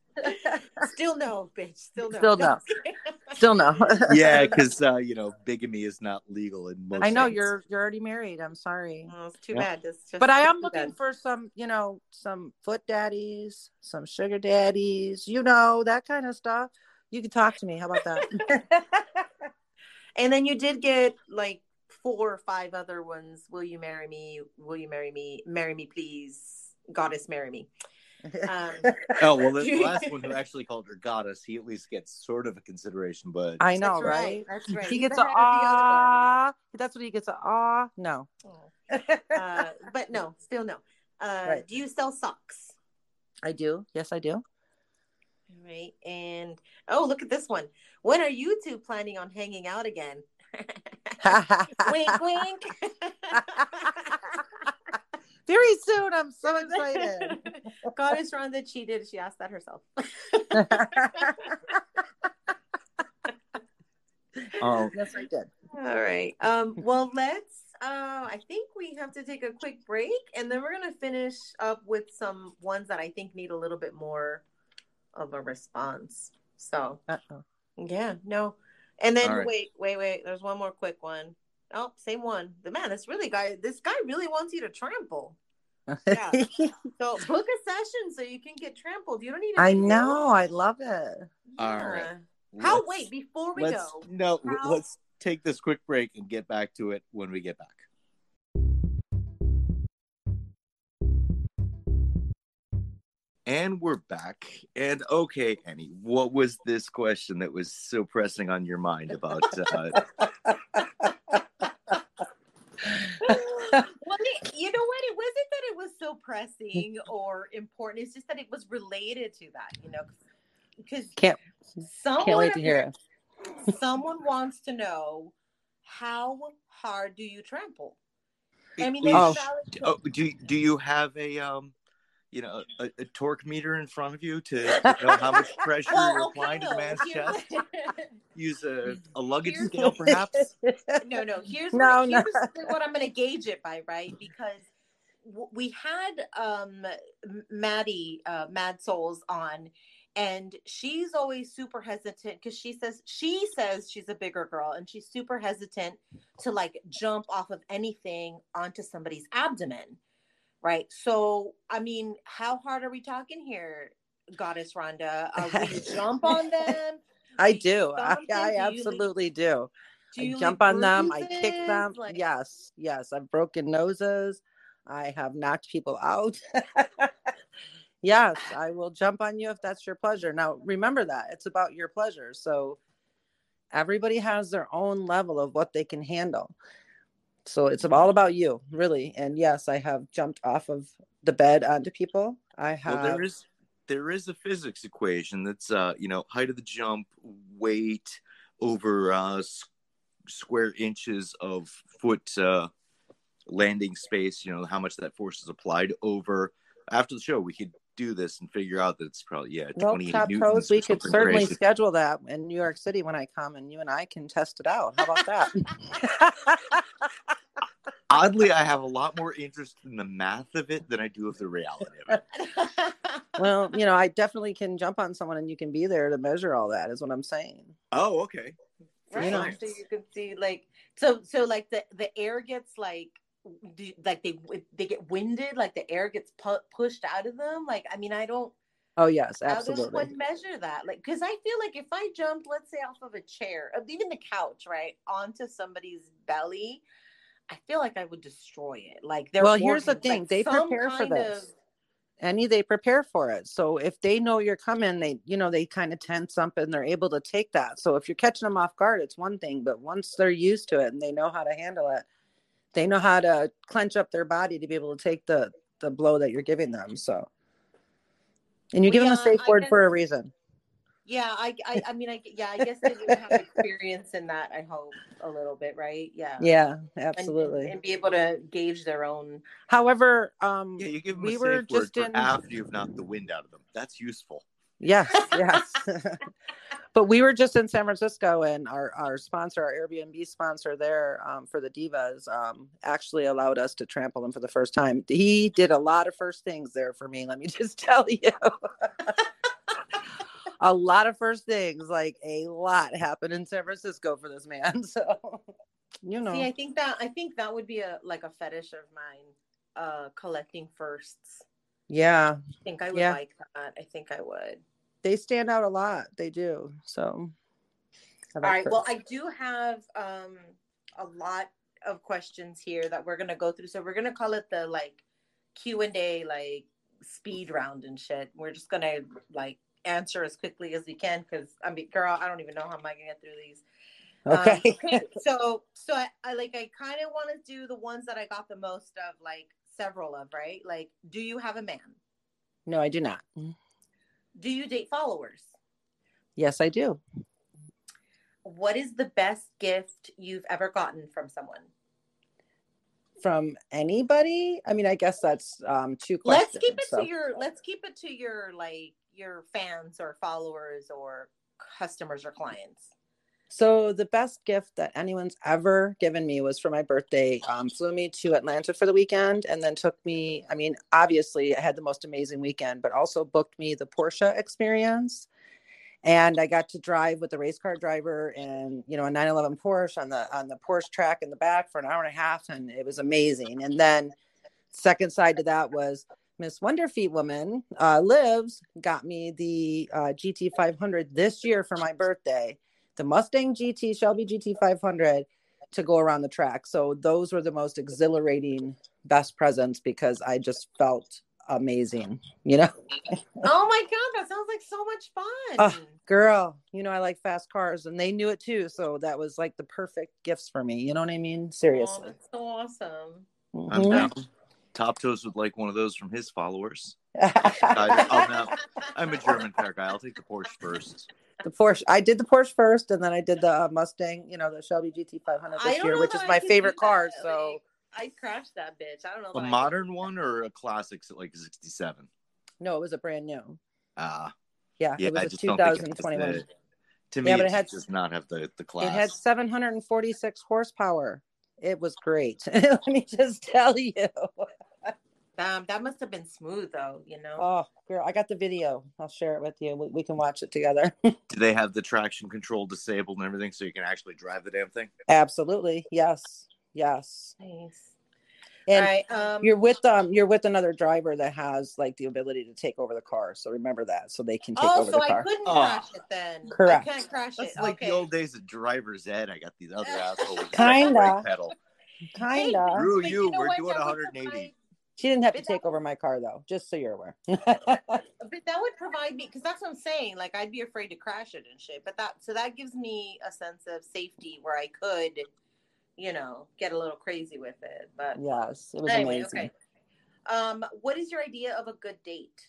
Still no, bitch. Still no. Still no. (laughs) Still no. (laughs) Yeah, because uh, you know bigamy is not legal in most. I know states. you're you're already married. I'm sorry. Oh, it's too Yeah. bad. It's just But I am looking bad. for some, you know, some foot daddies, some sugar daddies, you know, that kind of stuff. You can talk to me. How about that? (laughs) And then you did get like four or five other ones. Will you marry me? Will you marry me? Marry me, please. Goddess, marry me. Um, (laughs) oh well, the last one (laughs) who actually called her goddess, he at least gets sort of a consideration. But I know, that's right? That's right. He gets a ah. That's what he gets a ah. No. Oh. uh, but no, still no. Uh, right. Do you sell socks? I do. Yes, I do. All right. And oh, look at this one. When are you two planning on hanging out again? (laughs) wink, wink. Very soon. I'm so excited. (laughs) Goddess Rhonda cheated. She asked that herself. (laughs) oh, yes, I did. All right. Um, well, let's. Uh, I think we have to take a quick break, and then we're gonna finish up with some ones that I think need a little bit more of a response. So, Uh-oh. yeah, no. And then right. wait, wait, wait. There's one more quick one. Oh, same one. The man, this really guy, this guy really wants you to trample. Yeah. (laughs) so book a session so you can get trampled. You don't need. I know. I love it. All right. How? Let's, wait, before we let's, go. No, how, let's take this quick break and get back to it when we get back. And we're back. And okay, Annie, what was this question that was so pressing on your mind about? Uh... (laughs) well, you know what? It wasn't that it was so pressing or important. It's just that it was related to that, you know, because can't can't wait to hear it. (laughs) Someone wants to know how hard do you trample? I mean, oh, oh, do do you have a um you know, a, a, torque meter in front of you to (laughs) know how much pressure well, you're applying to the man's chest? (laughs) Use a, a luggage here's scale, perhaps? No, no. Here's, no, what, no. here's what I'm going to gauge it by, right? Because we had um, Maddie, uh, Mad Souls on, and she's always super hesitant because she says she says she's a bigger girl and she's super hesitant to like jump off of anything onto somebody's abdomen right? So, I mean, how hard are we talking here, Goddess Rhonda? Are we (laughs) jump on them? I do. I, I, absolutely do. do I jump on them. I kick them. Like... Yes, yes. I've broken noses. I have knocked people out. (laughs) yes, I will jump on you if that's your pleasure. Now, remember that it's about your pleasure. So, everybody has their own level of what they can handle. So it's all about you, really. And yes, I have jumped off of the bed onto people. I have. Well, there is there is a physics equation that's uh you know height of the jump, weight over uh s- square inches of foot uh landing space. You know how much that force is applied over. After the show, we could do this and figure out that it's probably yeah well, 28 top pros we could certainly crazy. schedule that in new york city when i come and you and i can test it out how about that (laughs) oddly i have a lot more interest in the math of it than i do of the reality of it (laughs) well you know i definitely can jump on someone and you can be there to measure all that is what i'm saying oh okay right. you know so you can see like so so like the the air gets like do, like they they get winded, like the air gets pu- pushed out of them. Like I mean, I don't. Oh yes, absolutely. How does one measure that? Like, because I feel like if I jump, let's say off of a chair, uh, even the couch, right, onto somebody's belly, I feel like I would destroy it. Like, they well, here's the thing: like they prepare for this. Of... Annie, they prepare for it. So if they know you're coming, they, you know, they kind of tense up and they're able to take that. So if you're catching them off guard, it's one thing, but once they're used to it and they know how to handle it, they know how to clench up their body to be able to take the the blow that you're giving them so. And you well, give yeah, them a safe word for a reason. Yeah I, I i mean i yeah i guess they would have experience in that i hope a little bit right? Yeah. Yeah absolutely and, and be able to gauge their own. However um yeah you give them we were just in after you've knocked the wind out of them. That's useful yes yes (laughs) but we were just in San Francisco, and our our sponsor, our Airbnb sponsor there um, for the divas, um, actually allowed us to trample them for the first time. He did a lot of first things there for me. Let me (laughs) just tell you. (laughs) a lot of first things, like a lot happened in San Francisco for this man. So, you know. See, I think that I think that would be a like a fetish of mine, uh, collecting firsts. Yeah. I think I would yeah. like that. I think I would they stand out a lot. They do. So All right. Well, I do have um a lot of questions here that we're gonna go through. So we're gonna call it the like Q and A like speed round and shit. We're just gonna like answer as quickly as we can because I mean, girl, I don't even know how am I gonna get through these. Okay. Um, (laughs) okay. So so I, I like I kind of want to do the ones that I got the most of, like several of, right? Like, do you have a man? No, I do not. Do you date followers? Yes, I do. What is the best gift you've ever gotten from someone? From anybody? I mean, I guess that's um two Let's keep it so- to your let's keep it to your like your fans or followers or customers or clients. So the best gift that anyone's ever given me was for my birthday. Um, flew me to Atlanta for the weekend, and then took me. I mean, obviously, I had the most amazing weekend, but also booked me the Porsche experience, and I got to drive with the race car driver and you know a 911 Porsche on the on the Porsche track in the back for an hour and a half, and it was amazing. And then second side to that was Miss Wonderfeet woman uh, lives got me the uh, GT 500 this year for my birthday the Mustang GT, Shelby GT 500 to go around the track. So those were the most exhilarating best presents because I just felt amazing, you know. (laughs) oh my god, that sounds like so much fun. Uh, Girl, you know I like fast cars and they knew it too, so that was like the perfect gifts for me. You know what I mean? Oh, Seriously. that's so awesome. I'm Mhm. down. Top Toes would like one of those from his followers. I, oh no, I'm a German car guy. I'll take the Porsche first. The Porsche. I did the Porsche first, and then I did the uh, Mustang. You know, the Shelby GT 500 this year, which is I my favorite car. that. So Like, I crashed that bitch. I don't know. A that I could- modern one or a classics at like 67? no, it was a brand new. Ah, Yeah, yeah, it was a just don't think it has 2021. the- To me, Yeah, but it it had- does not have the the class. It had 746 horsepower. It was great. (laughs) Let me just tell you. Damn, that must have been smooth though. You know. Oh, girl, I got the video. I'll share it with you. We, we can watch it together. (laughs) Do they have the traction control disabled and everything, so you can actually drive the damn thing? Absolutely. Yes. Yes. nice. And All right. Um, you're with um you're with another driver that has like the ability to take over the car. So remember that. So they can take oh, over so the I car. couldn't Oh. crash it then. Correct. I can't crash it. That's it. like okay. the old days of driver's ed. I got these other (laughs) assholes. Kinda. pedal. Kinda. Screw But you. know We're what? doing 180. She didn't have to But that take over my car though, just so you're aware. (laughs) But that would provide me because that's what I'm saying. Like I'd be afraid to crash it and shit. But that so that gives me a sense of safety where I could, you know, get a little crazy with it. But yes, it was anyway, amazing. okay. Um, what is your idea of a good date?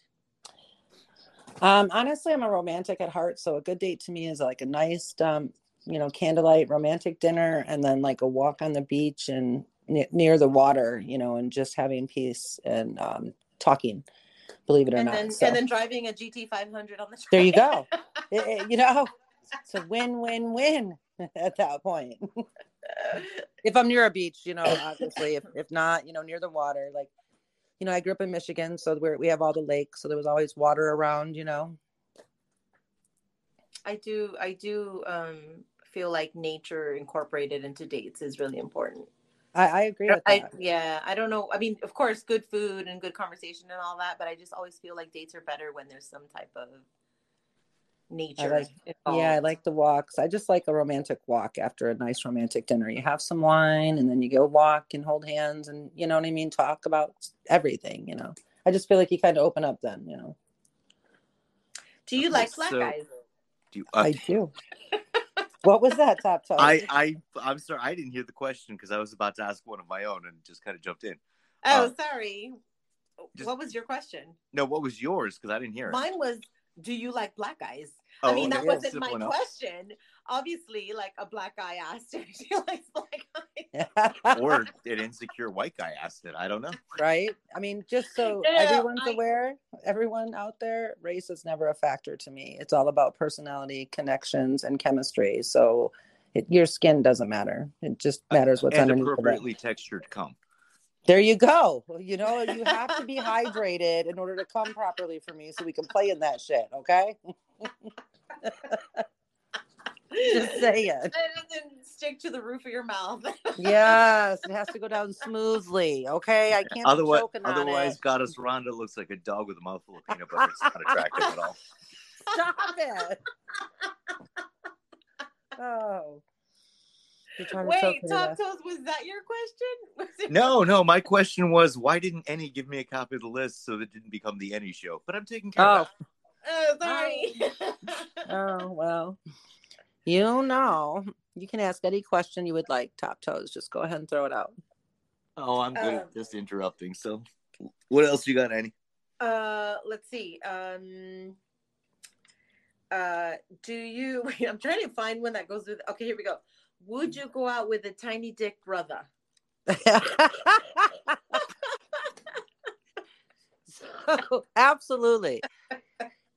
Um, honestly, I'm a romantic at heart, so a good date to me is like a nice, um, you know, candlelight romantic dinner, and then like a walk on the beach and ne- near the water, you know, and just having peace and um, talking. Believe it or And not. then So, and then driving a GT 500 on the track. there you go. (laughs) It- it- you know, it's a win-win-win (laughs) at that point. (laughs) if I'm near a beach, you know, obviously, if if not, you know, near the water, like. You know, I grew up in Michigan, so we're, we have all the lakes, so there was always water around. You know, I do I do um feel like nature incorporated into dates is really important. I, I agree with I, that. yeah, I don't know. I mean, of course, good food and good conversation and all that, but I just always feel like dates are better when there's some type of nature. like- involved. Yeah, I like the walks. I just like a romantic walk after a nice romantic dinner. You have some wine and then you go walk and hold hands and you know what I mean, talk about everything, you know. I just feel like you kind of open up then, you know. Do you Okay, like black so- guys? Do you, uh, I do. What was that, Top Toe? I, I, I'm sorry. I didn't hear the question because I was about to ask one of my own and just kind of jumped in. Oh, uh, sorry. just- what was your question? No, what was yours? Because I didn't hear it. Mine was, do you like black guys? Oh, I mean, that wasn't my simple enough. question. Obviously, like a black guy asked if (laughs) she likes black guys. or an insecure white guy asked it. I don't know. right? I mean, just so (laughs) No, everyone's I- aware, everyone out there, race is never a factor to me. It's all about personality, connections, and chemistry. So it, your skin doesn't matter. It just uh, matters what's and underneath of it. appropriately textured cum. There you go. You know, you have to be (laughs) hydrated in order to come properly for me so we can play in that shit, okay? Just say it. It doesn't stick to the roof of your mouth. (laughs) Yes, it has to go down smoothly, okay? I can't Otherwise, be choking on otherwise, it. Goddess Rhonda looks like a dog with a mouthful of peanut butter. It's not attractive at all. Stop it. oh. Wait, Top Toes, was that your question? no, (laughs) no. My question was, why didn't Annie give me a copy of the list so that it didn't become the Annie show? But I'm taking care oh. of that. Oh, sorry. oh (laughs) well, you know, you can ask any question you would like. Top Toes, just go ahead and throw it out. Oh, I'm good um, just interrupting. So, what else you got, Annie? Uh, let's see. Um, uh, do you? (laughs) Wait, I'm trying to find one that goes with. Okay, here we go. Would you go out with a tiny dick brother? (laughs) so, absolutely.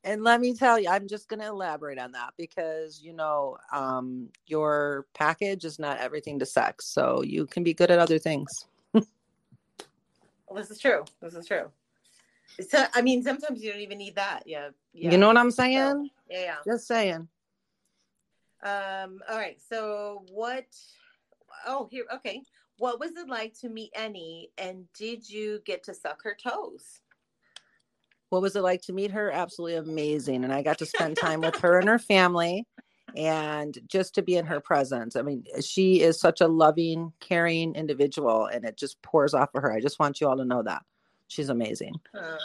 And let me tell you, I'm just going to elaborate on that because, you know, um, your package is not everything to sex. So you can be good at other things. well, this is true. This is true. So, I mean, sometimes you don't even need that. Yeah. yeah. You know what I'm saying? So, yeah, yeah. Just saying. Um, all right. So what oh here okay. What was it like to meet Annie and did you get to suck her toes? What was it like to meet her? Absolutely amazing. And I got to spend time with her and her (laughs) family and just to be in her presence. I mean, she is such a loving, caring individual and it just pours off of her. I just want you all to know that. She's amazing. Oh,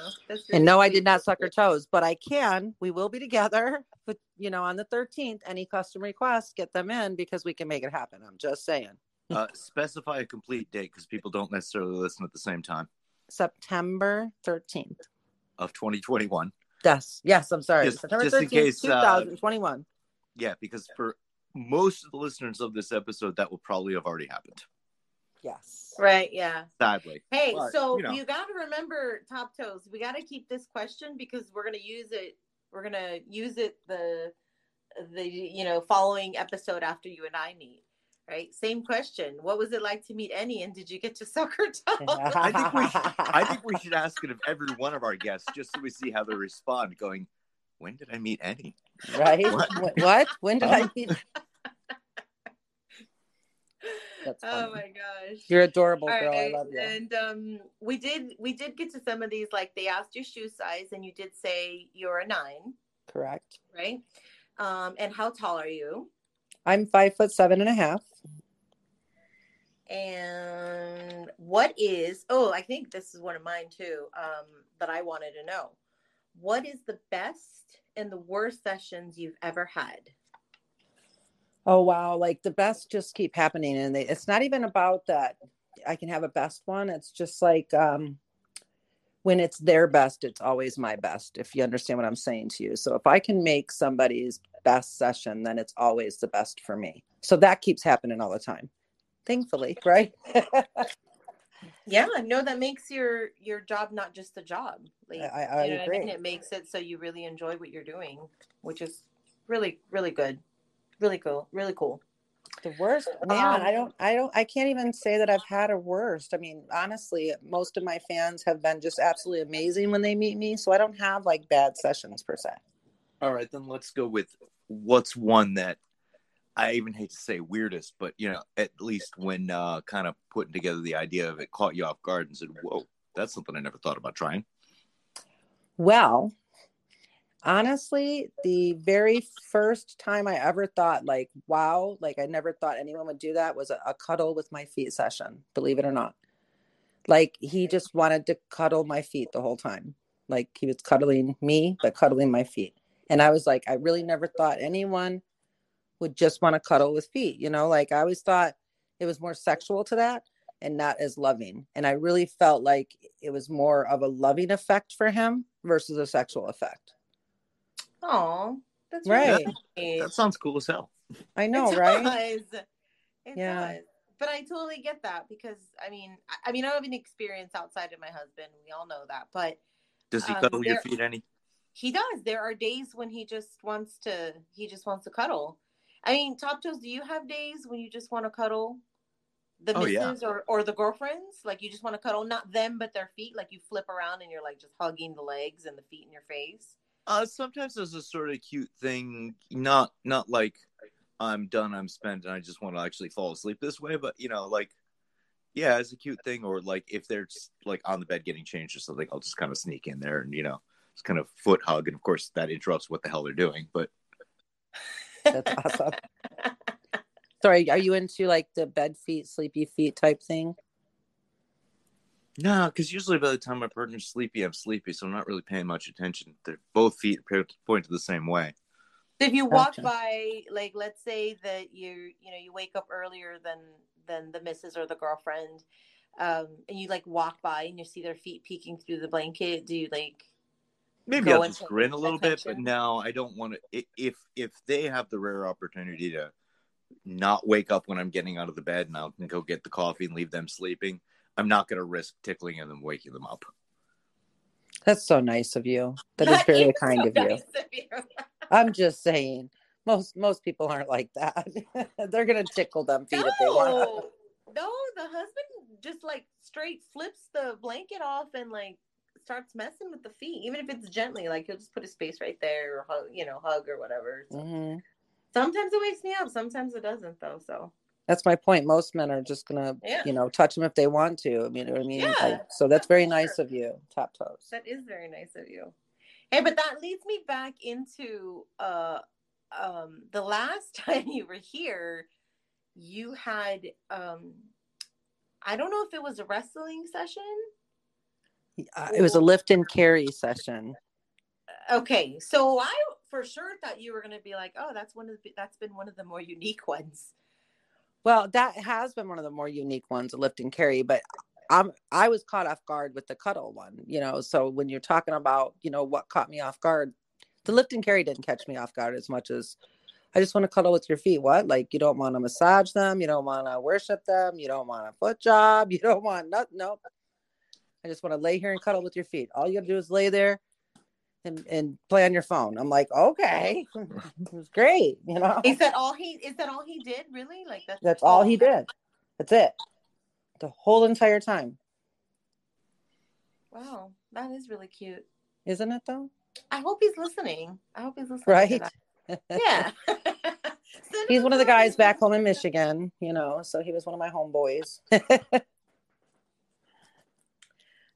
and no, I did not suck her toes, but I can. We will be together, (laughs) but you know, on the 13th, any custom requests, get them in because we can make it happen. I'm just saying. uh, specify a complete date because people don't necessarily listen at the same time. September 13th of 2021. Yes, yes. I'm sorry. Just, September just 13th, in case, 2021. Uh, yeah, because for most of the listeners of this episode, that will probably have already happened. Yes. Right. Yeah. Sadly. Hey, but, so you, know. you got to remember, top toes. We got to keep this question because we're going to use it. We're going to use it the the you know following episode after you and I meet. Right. Same question. What was it like to meet Annie, and did you get to (laughs) suck her (laughs) toe? I think we. Should, I think we should ask it of every one of our guests just so we see how they respond. Going, when did I meet Annie? Right. What? what? When did I meet? (laughs) That's funny. Oh my gosh. You're adorable, girl. Right. I love you. And um we did we did get to some of these, like they asked your shoe size and you did say you're a nine. Correct. Right. Um, and how tall are you? I'm five foot seven and a half. And what is oh, I think this is one of mine too, um, that I wanted to know. What is the best and the worst sessions you've ever had? oh wow like the best just keep happening and they, it's not even about that i can have a best one it's just like um when it's their best it's always my best if you understand what i'm saying to you so if i can make somebody's best session then it's always the best for me. So that keeps happening all the time thankfully right? (laughs) Yeah no that makes your your job not just a job like I, I, you know agree. I mean? it makes it so you really enjoy what you're doing which is really really good really cool really cool. The worst man um, i don't i don't i can't even say that i've had a worst. I mean honestly most of my fans have been just absolutely amazing when they meet me so i don't have like bad sessions per se all right then let's go with what's one that i even hate to say weirdest but you know at least when uh kind of putting together the idea of it caught you off guard and said whoa that's something i never thought about trying. Well honestly the very first time i ever thought like wow like i never thought anyone would do that was a, a, cuddle with my feet session believe it or not. Like he just wanted to cuddle my feet the whole time. Like he was cuddling me but cuddling my feet and i was like i really never thought anyone would just want to cuddle with feet you know like i always thought it was more sexual to that and not as loving and i really felt like it was more of a loving effect for him versus a sexual effect Oh, that's right. Really that sounds cool as hell. I know, it right? Does. It yeah. does. But I totally get that because I mean, I, I mean, I have an experience outside of my husband. We all know that. But does he um, cuddle there, your feet any? He does. There are days when he just wants to. He just wants to cuddle. I mean, Top Toes, do you have days when you just want to cuddle the oh, misses yeah. or, or the girlfriends? Like you just want to cuddle, not them, but their feet? Like you flip around and you're like just hugging the legs and the feet in your face? Uh, sometimes there's a sort of cute thing, not not like I'm done, I'm spent, and I just want to actually fall asleep this way, but you know, like yeah, it's a cute thing, or like if they're just, like on the bed getting changed or something, I'll just kind of sneak in there and you know, just kind of foot hug, and of course that interrupts what the hell they're doing, but That's awesome. Sorry, are you into like the bed feet, sleepy feet type thing? No, because usually by the time my partner's sleepy, I'm sleepy, so I'm not really paying much attention. They're both feet point to the same way. If you walk gotcha. by, like, let's say that you, you know, you wake up earlier than than the missus or the girlfriend, um, and you like walk by and you see their feet peeking through the blanket, do you like? Maybe I'll just grin a little attention? bit, but no, I don't want to. If if they have the rare opportunity to not wake up when I'm getting out of the bed and I'll go get the coffee and leave them sleeping, I'm not going to risk tickling them and waking them up. That's so nice of you. That is (laughs) very kind so of, nice you. of you. (laughs) I'm just saying. Most most people aren't like that. (laughs) They're gonna tickle them feet no, if they want. No, the husband just like straight flips the blanket off and like starts messing with the feet, even if it's gently. Like he'll just put his face right there, or hug, you know, hug or whatever. So. Mm-hmm. Sometimes it wakes me up. Sometimes it doesn't, though. So that's my point. Most men are just gonna, yeah. you know, touch them if they want to. I mean, you know what I mean? Yeah, like, so that's very nice of you, Top Toes. That is very nice of you. Hey, but that leads me back into uh um the last (laughs) time you were here, you had um I don't know if it was a wrestling session. Uh, it was a lift and carry session. Okay, so I for sure thought you were going to be like, "Oh, that's one of the, that's been one of the more unique ones." Well, that has been one of the more unique ones, a lift and carry, but I'm I was caught off guard with the cuddle one, you know. So when you're talking about, you know, what caught me off guard, the lift and carry didn't catch me off guard as much as I just want to cuddle with your feet. What? Like you don't want to massage them, you don't want to worship them, you don't want a foot job, (laughs) you don't want nothing. Nope. I just want to lay here and cuddle with your feet. All you gotta do is lay there and, and play on your phone. I'm like, okay, (laughs) it was great. You know, is that all he is that all he did? Really? Like that's that's all he did. That's it. The whole entire time. Wow, that is really cute, isn't it? Though. I hope he's listening. I hope he's listening. Right. yeah. (laughs) (laughs) he's one of the guys back home in Michigan. You know, so he was one of my homeboys.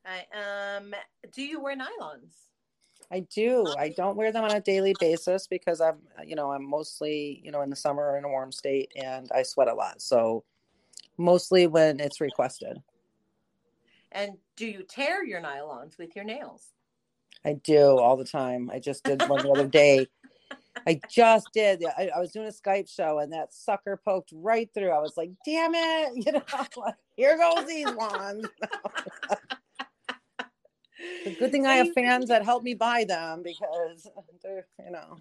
I, um, do you wear nylons? I do. I don't wear them on a daily basis because I'm, you know, I'm mostly, you know, in the summer in a warm state and I sweat a lot. So mostly when it's requested. And do you tear your nylons with your nails? I do all the time. I just did one the other day. I just did. I, I, was doing a Skype show and that sucker poked right through. I was like, damn it. (laughs) You know, like, here goes these ones. (laughs) The good thing I have fans that help me buy them because (laughs) they're, you know.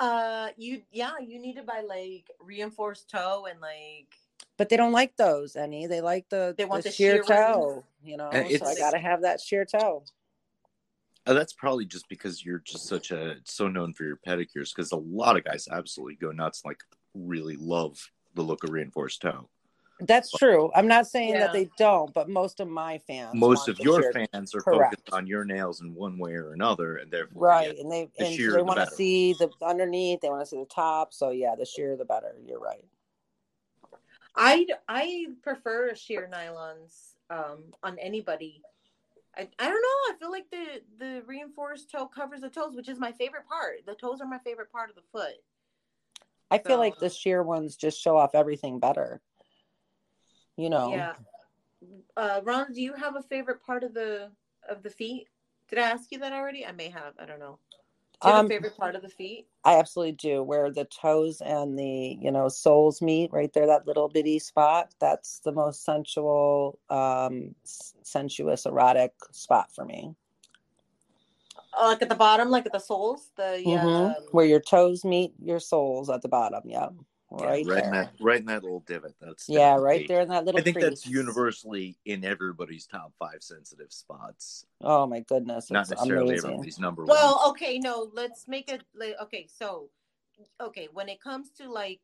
Uh, you yeah, you need to buy like reinforced toe and like. But they don't like those any. They like the they want the, the sheer, sheer toe. You know, so I gotta have that sheer toe. Uh, that's probably just because you're just such a so known for your pedicures. Because a lot of guys absolutely go nuts, like really love the look of reinforced toe. That's true. I'm not saying yeah. that they don't, but most of my fans, most of your fans are correct. focused on your nails in one way or another, and therefore, right. And they the and sheer, they want to see the underneath. They want to see the top. So yeah, the sheer the better. You're right. I I prefer sheer nylons um, on anybody. I, I don't know. I feel like the the reinforced toe covers the toes, which is my favorite part. The toes are my favorite part of the foot. I feel like the sheer ones just show off everything better you know. Yeah. Uh, Ron, do you have a favorite part of the of the feet? Did I ask you that already? I may have. I don't know. Do you have um, a favorite part of the feet? I absolutely do. Where the toes and the you know soles meet, right there, that little bitty spot. That's the most sensual, um, sensuous, erotic spot for me. Oh, like at the bottom, like at the soles, the yeah, mm-hmm. um... where your toes meet your soles at the bottom. Yeah right, yeah, right in that right in that little divot. That's yeah, right there in that little. I think crease. that's universally in everybody's top five sensitive spots. Oh my goodness! Not necessarily amazing. everybody's number one. Well, okay, no, let's make it. Like, okay, so okay, when it comes to like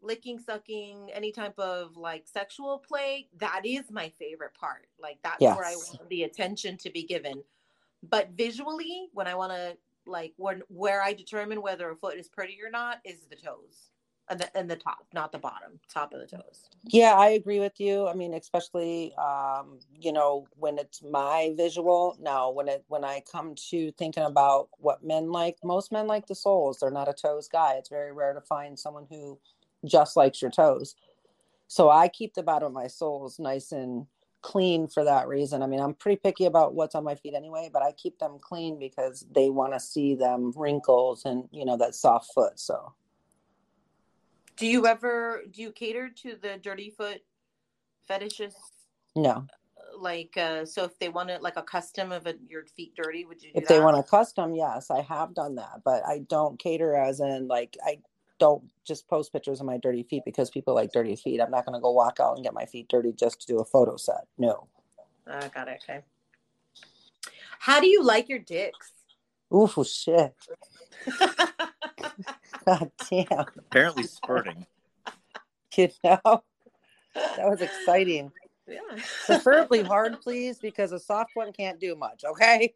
licking, sucking, any type of like sexual play, that is my favorite part. Like that's yes. where I want the attention to be given. But visually, when I want to like when where I determine whether a foot is pretty or not is the toes and the, and the top, not the bottom, top of the toes. Yeah, I agree with you. I mean, especially um, you know when it's my visual. Now, when it when I come to thinking about what men like, most men like the soles. They're not a toes guy. It's very rare to find someone who just likes your toes. So I keep the bottom of my soles nice and clean for that reason. I mean, I'm pretty picky about what's on my feet anyway, but I keep them clean because they want to see them wrinkles and, you know, that soft foot. So do you ever do you cater to the dirty foot fetishes? No. Like uh so if they wanted like a custom of a, your feet dirty, would you If that? they want a custom, yes, I have done that, but I don't cater as in like I don't just post pictures of my dirty feet because people like dirty feet. I'm not going to go walk out and get my feet dirty just to do a photo set. No. I uh, got it. Okay. How do you like your dicks? Ooh, shit. (laughs) (laughs) God damn. Apparently spurting. (laughs) You know, that was exciting. Yeah. Preferably hard, please, because a soft one can't do much. Okay.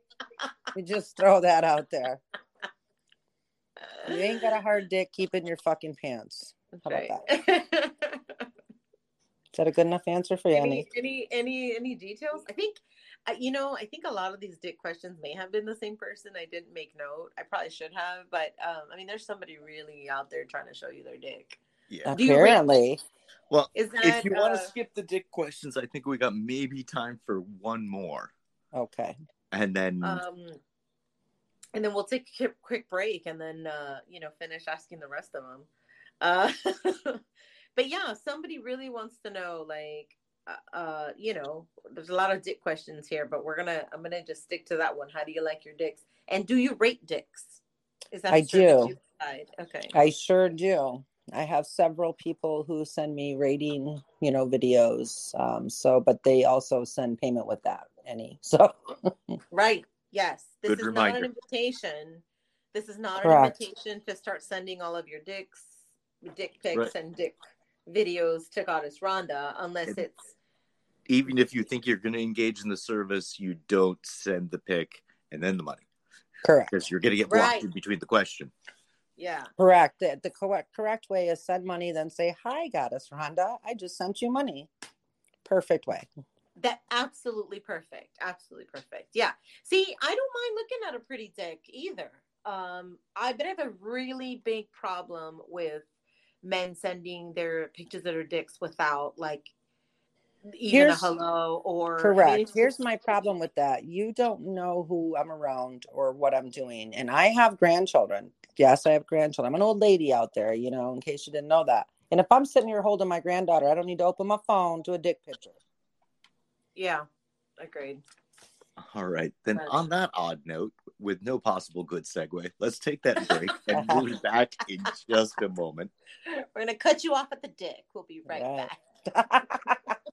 We just throw that out there. You ain't got a hard dick, keep in your fucking pants. How right. about that? Is that a good enough answer for you, (laughs) Annie, any any any details? I think you know. I think a lot of these dick questions may have been the same person. I didn't make note. I probably should have, but um, I mean, there's somebody really out there trying to show you their dick. Yeah, apparently. Well, that, if you uh, want to skip the dick questions, I think we got maybe time for one more. Okay. And then um, and then we'll take a quick break and then uh, you know finish asking the rest of them. Uh, (laughs) but yeah, somebody really wants to know like uh, uh, you know, there's a lot of dick questions here, but we're gonna I'm gonna just stick to that one. How do you like your dicks? And do you rate dicks? Is that I do. Okay. I sure do. I have several people who send me rating, you know, videos. Um, so, but they also send payment with that. Any (laughs) so. right. Yes. This Good is reminder. not an invitation. This is not Correct. an invitation to start sending all of your dicks, dick pics, right. and dick videos to Goddess Rhonda, unless it's. Even if you think you're going to engage in the service, you don't send the pic and then the money. Correct. Because you're going to get blocked right. in between the question. Yeah. Correct. The, the correct correct way is send money, then say, "Hi, Goddess Rhonda. I just sent you money." Perfect way. That absolutely perfect. Absolutely perfect. Yeah. See, I don't mind looking at a pretty dick either. Um, I but I have a really big problem with men sending their pictures of their dicks without like even Here's, a hello or correct. I mean, Here's my problem with that. You don't know who I'm around or what I'm doing. And I have grandchildren. Yes, I have grandchildren. I'm an old lady out there, you know, in case you didn't know that. And if I'm sitting here holding my granddaughter, I don't need to open my phone to a dick picture. Yeah, agreed. All right. Then, on that odd note, with no possible good segue, let's take that break and we'll (laughs) be back in just a moment. We're going to cut you off at the dick. We'll be right, right. back. (laughs)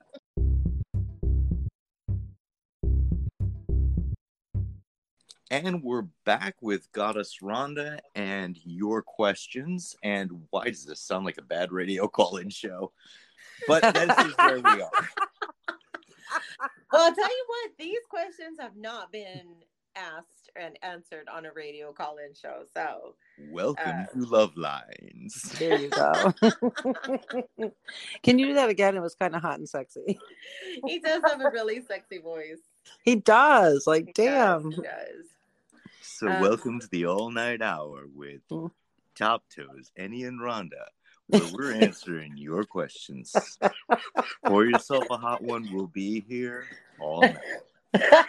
and we're back with Goddess Rhonda and your questions. And why does this sound like a bad radio (laughs) call in show? But this is where we are (laughs) well, I'll tell you what, these questions have not been asked and answered on a radio call in show. So, welcome uh, to Love Lines. There you go. (laughs) Can you do that again? It was kind of hot and sexy. He does have a really sexy voice. He does. Like, he damn. Does, he does. So, um, welcome to the all night hour with mm. Top Toes, Annie and Rhonda where we're (laughs) answering your questions. Pour yourself a hot one. We'll be here all night. (laughs) yes.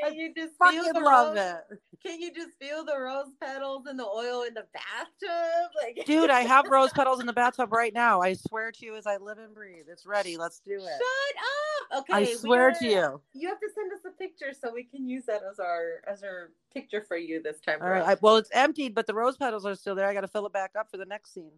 Can you just feel the love rose, it? Can you just feel the rose petals and the oil in the bathtub? Like, (laughs) dude, I have rose petals in the bathtub right now. I swear to you, as I live and breathe, it's ready. Let's do it. Shut up. Okay, I swear to you. You have to send us a picture so we can use that as our as our picture for you this time. All right. I, well, it's emptied, but the rose petals are still there. I got to fill it back up for the next scene.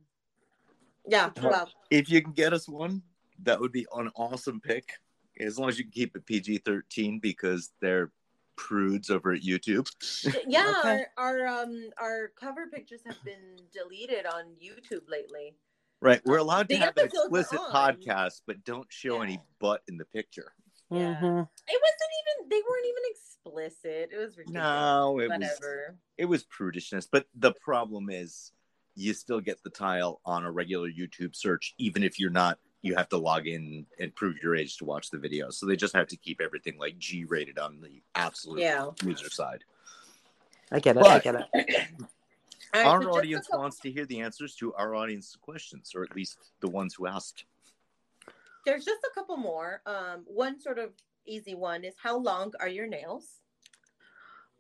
Yeah. Well, if you can get us one, that would be an awesome pick. As long as you can keep it PG thirteen because they're prudes over at YouTube. (laughs) Yeah, okay. our, our um our cover pictures have been deleted on YouTube lately. Right, we're allowed to the have an explicit podcast, but don't show yeah. any butt in the picture. Yeah, mm-hmm. it wasn't even. They weren't even explicit. It was ridiculous. No, it was it was prudishness. But the problem is, you still get the tile on a regular YouTube search, even if you're not. You have to log in and prove your age to watch the video. So they just have to keep everything like G rated on the absolute Yeah. user side. I get it. I get it. (clears throat) All right, so our just a audience wants to hear the answers to our audience questions, or at least the ones who asked. There's just a couple more. Um, one sort of easy one is how long are your nails?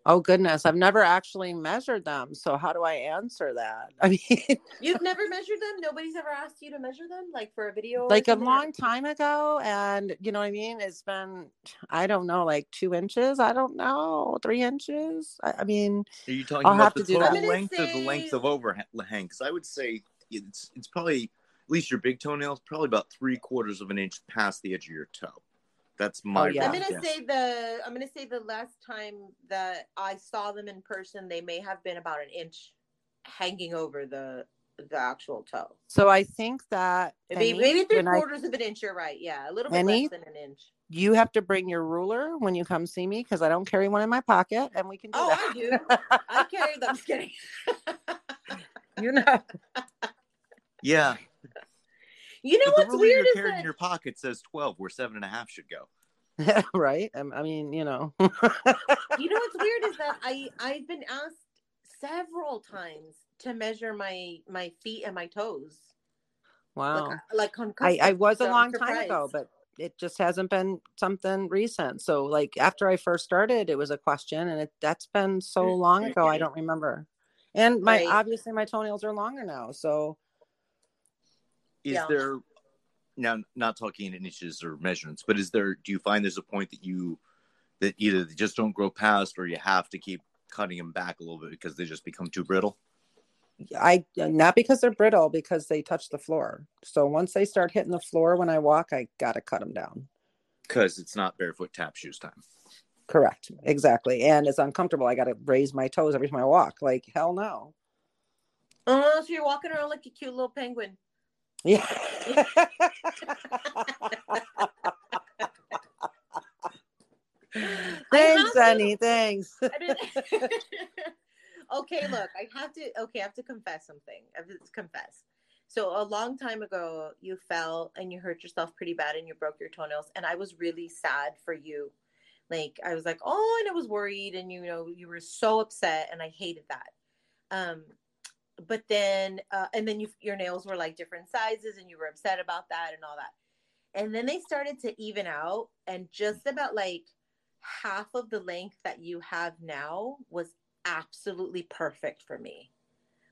Oh goodness, I've never actually measured them. So how do I answer that? (laughs) I mean, You've never measured them? Nobody's ever asked you to measure them, like for a video? like a long time ago, and you know what I mean. It's been, I don't know, like two inches. I don't know, three inches. I, I mean, Are you talking I'll about have the to do total that. I'm length or the length of overhang? Because I would say it's it's probably at least your big toenails probably about three quarters of an inch past the edge of your toe. That's oh, my Oh, yeah. I'm gonna guess. say the I'm gonna say the last time that I saw them in person, they may have been about an inch hanging over the the actual toe. so I think that Maybe, Penny, maybe three when I- quarters of an inch. You're right. Yeah, a little bit Penny? less than an inch. you have to bring your ruler when you come see me because I don't carry one in my pocket, and we can do Oh, that. I do. I carry them. I'm just kidding. (laughs) you know. Yeah, You know but what's weird you're is carrying that in your pocket says twelve, where seven and a half should go. (laughs) right? Um, I mean, you know. (laughs) you know what's weird is that I I've been asked several times to measure my my feet and my toes. wow. Like, like I, I was so a I'm long time ago, but it just hasn't been something recent. So like after I first started, it was a question, and it that's been so long ago, I don't remember. And my Right. obviously my toenails are longer now, so Is Yeah. there now not talking in inches or measurements, but is there? Do you find there's a point that you that either they just don't grow past, or you have to keep cutting them back a little bit because they just become too brittle? I not because they're brittle, because they touch the floor. So once they start hitting the floor when I walk, I gotta cut them down. Because it's not barefoot tap shoes time. Correct, exactly, and it's uncomfortable. I gotta raise my toes every time I walk. Like hell no. Oh, so you're walking around like a cute little penguin. Yeah. Thanks, have to- Thanks. (laughs) Okay, look, I have to. Okay, I have to confess something. I have to confess. So a long time ago, you fell and you hurt yourself pretty bad, and you broke your toenails, and I was really sad for you. Like I was like, oh, and I was worried, and you know, you were so upset, and I hated that. Um, but then, uh, and then you, your nails were like different sizes, and you were upset about that and all that. And then they started to even out, and just about like half of the length that you have now was absolutely perfect for me.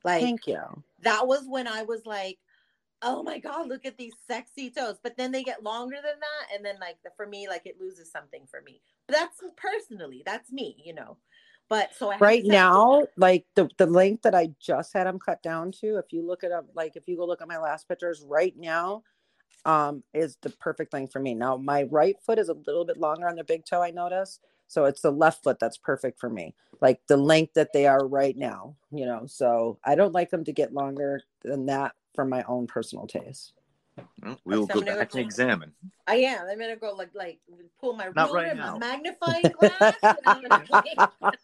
Like Thank you. that was when I was like, oh my god, look at these sexy toes. But then they get longer than that, and then like the, for me, like it loses something for me. But that's personally, that's me, you know. But so I Right now, like the, the length that I just had them cut down to, if you look at up, like if you go look at my last pictures right now, um, is the perfect length for me. Now my right foot is a little bit longer on the big toe, I notice. So it's the left foot that's perfect for me. Like the length that they are right now, you know. So I don't like them to get longer than that for my own personal taste. Well, we will go back and examine. I am. I'm gonna go like like pull my Not ruler right my magnifying glass. and I'm gonna- (laughs)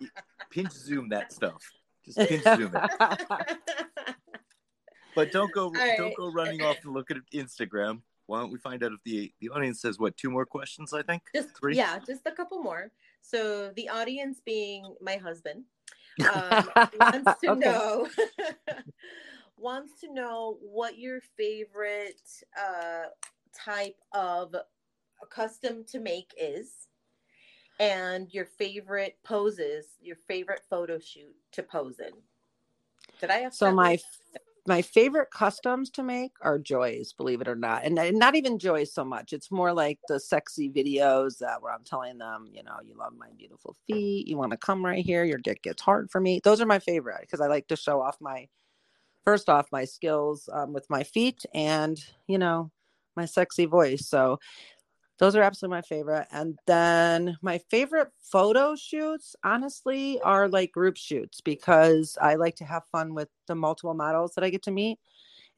(laughs) Pinch zoom that stuff. Just (laughs) pinch zoom it. But don't go right. don't go running off and look at Instagram. Why don't we find out if the the audience says what two more questions? I think just Three? yeah, just a couple more. So the audience being my husband um, wants to Okay. know wants to know what your favorite uh, type of custom to make is and your favorite poses your favorite photo shoot to pose in did i have So my my favorite customs to make are joys, believe it or not, and, and not even joys so much. It's more like the sexy videos that where I'm telling them, you know, you love my beautiful feet, you want to come right here, your dick gets hard for me. Those are my favorite because I like to show off my first off my skills um, with my feet and you know my sexy voice. So those are absolutely my favorite. And then my favorite photo shoots, honestly, are like group shoots because I like to have fun with the multiple models that I get to meet.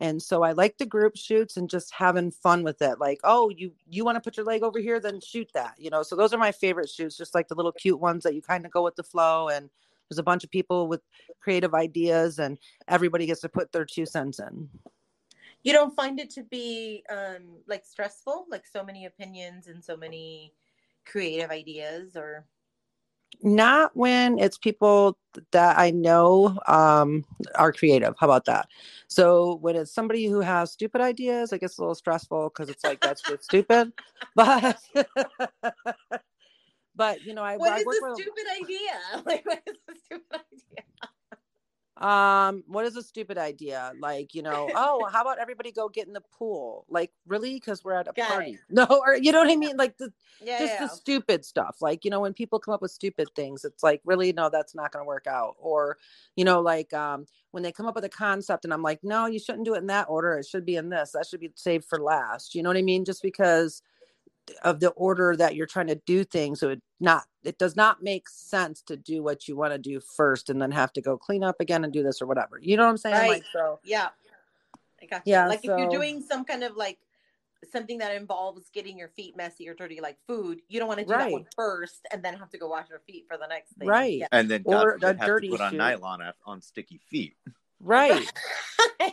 and so i like the group shoots and just having fun with it like oh you you want to put your leg over here then shoot that you know so those are my favorite shoots just like the little cute ones that you kind of go with the flow and there's a bunch of people with creative ideas and everybody gets to put their two cents in you don't find it to be um like stressful like so many opinions and so many creative ideas or not when it's people that I know um, are creative. How about that? So when it's somebody who has stupid ideas, it gets a little stressful because it's like that's just stupid. (laughs) But (laughs) but you know, I what I is with- stupid idea? (laughs) Like what is a stupid idea? um what is a stupid idea? Like you know (laughs) oh how about everybody go get in the pool? Like really? Because we're at a Got it. party (laughs) no or you know what i mean? Like the Yeah, just yeah. the stupid stuff. Like you know when people come up with stupid things it's like really? No that's not going to work out. Or you know like um when they come up with a concept and i'm like no you shouldn't do it in that order. It should be in this. That should be saved for last. You know what i mean? Just because of the order that you're trying to do things so it not it does not make sense to do what you want to do first and then have to go clean up again and do this or whatever you know what i'm saying Right. like so Yeah. I got you. Yeah, Like if you're doing some kind of like something that involves getting your feet messy or dirty like food, you don't want to do Right. that one first and then have to go wash your feet for the next thing. Right. Yeah. And then God Or a have dirty to put on shoe. nylon on sticky feet. right (laughs)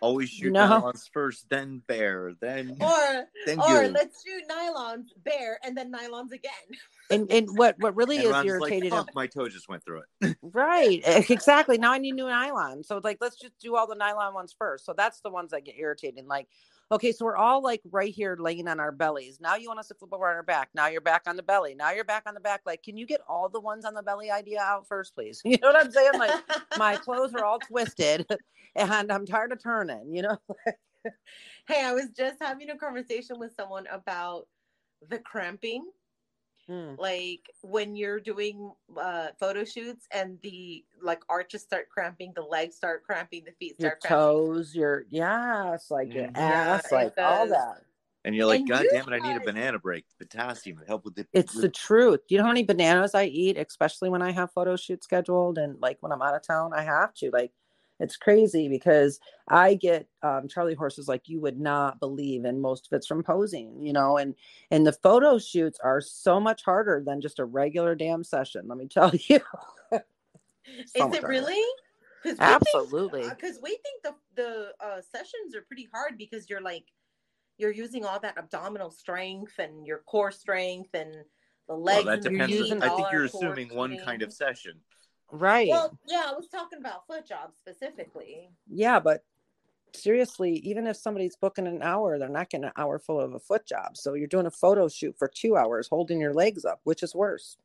Always (laughs) shoot No. nylons first, then bare, (laughs) (laughs) then or then or let's shoot nylons bare and then nylons again. and and what what really and is Ron's irritating like, Fuck, my toe just went through it. Right, exactly. Now I need new nylon. So like, let's just do all the nylon ones first. So that's the ones that get irritating. Like, okay, so we're all like right here laying on our bellies. Now you want us to flip over on our back. Now you're back on the belly. Now you're back on the back. Like, can you get all the ones on the belly idea out first, please? (laughs) You know what I'm saying? Like, my clothes are all twisted, (laughs) and I'm tired of turning. You know? (laughs) hey, I was just having a conversation with someone about the cramping. Mm. like when you're doing uh photo shoots and the like arches start cramping the legs start cramping the feet Your start cramping toes, your yes, like your Mhm. Yeah, ass, it like all that. And you're like, And God you damn it, I need a banana break. Potassium to help with the It's with- the truth. You know how many bananas I eat, especially when I have photo shoots scheduled and like when I'm out of town, I have to. Like it's crazy because I get um, Charlie horses like you would not believe, and most of it's from posing, you know, and and the photo shoots are so much harder than just a regular damn session. Let me (laughs) tell you. So is it harder. really because Absolutely. because we think the the uh sessions are pretty hard because you're like you're using all that abdominal strength and your core strength and the well, legs that and the you're depends. I think you're assuming one kind of session. Right. well yeah i was talking about foot jobs specifically. Yeah, but seriously, even if somebody's booking an hour, they're not getting an hour full of a foot job. So you're doing a photo shoot for two hours holding your legs up, which is worse.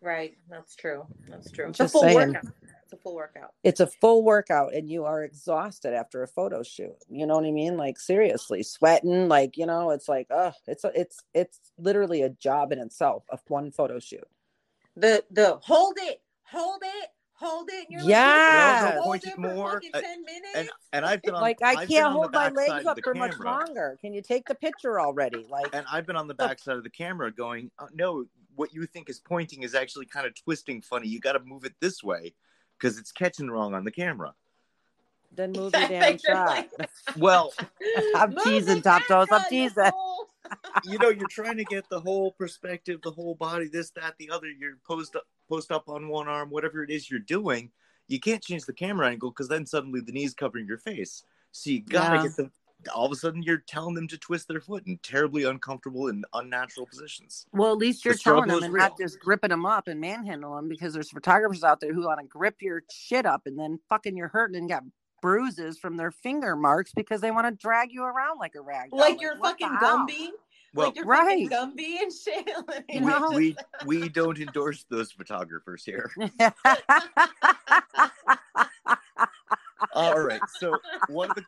right. That's true. That's true. It's Just a full saying. workout. It's a full workout. It's a full workout and you are exhausted after a photo shoot. You know what i mean? Like seriously sweating like you know it's like oh it's a, it's it's literally a job in itself of one photo shoot. The the hold it hold it hold it and you're Yes. like, hold it it for more. fucking Uh, 10 minutes And and I've been on like i I've can't hold my backside legs up the for much longer can you take the picture already like and I've been on the backside of the camera going, oh, no, what you think is pointing is actually kind of twisting funny. You got to move it this way because it's catching wrong on the camera. then move your damn (laughs) shot like- (laughs) Well, I'm teasing, Top Toes, I'm teasing. you know, you're trying to get the whole perspective, the whole body, this, that, the other. You're posed up, post up on one arm, whatever it is you're doing. You can't change the camera angle because then suddenly the knee's covering your face. So you gotta Yeah. get them. All of a sudden, you're telling them to twist their foot in terribly uncomfortable and unnatural positions. well at least you're The telling them is and real. not just gripping them up and manhandle them because there's photographers out there who want to grip your shit up and then fucking you're hurting and got bruises from their finger marks because they want to drag you around like a rag doll. like you're fucking hell? Gumby. Well, like you're right. Gumby and shit. (laughs) We, we (laughs) we don't endorse those photographers here. (laughs) All right. So one of the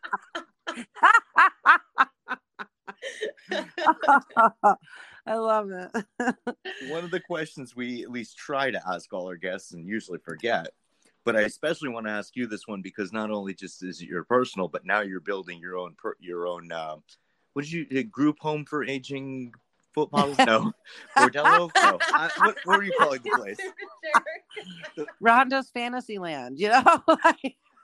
I love it. one of the questions we at least try to ask all our guests and usually forget, but I especially want to ask you this one because not only just is it your personal, but now you're building your own per, your own. Uh, what did you a group home for aging foot (laughs) models? No, bordello. No, I, what, what are you calling (laughs) the place? Rhonda's Fantasyland, you know? (laughs)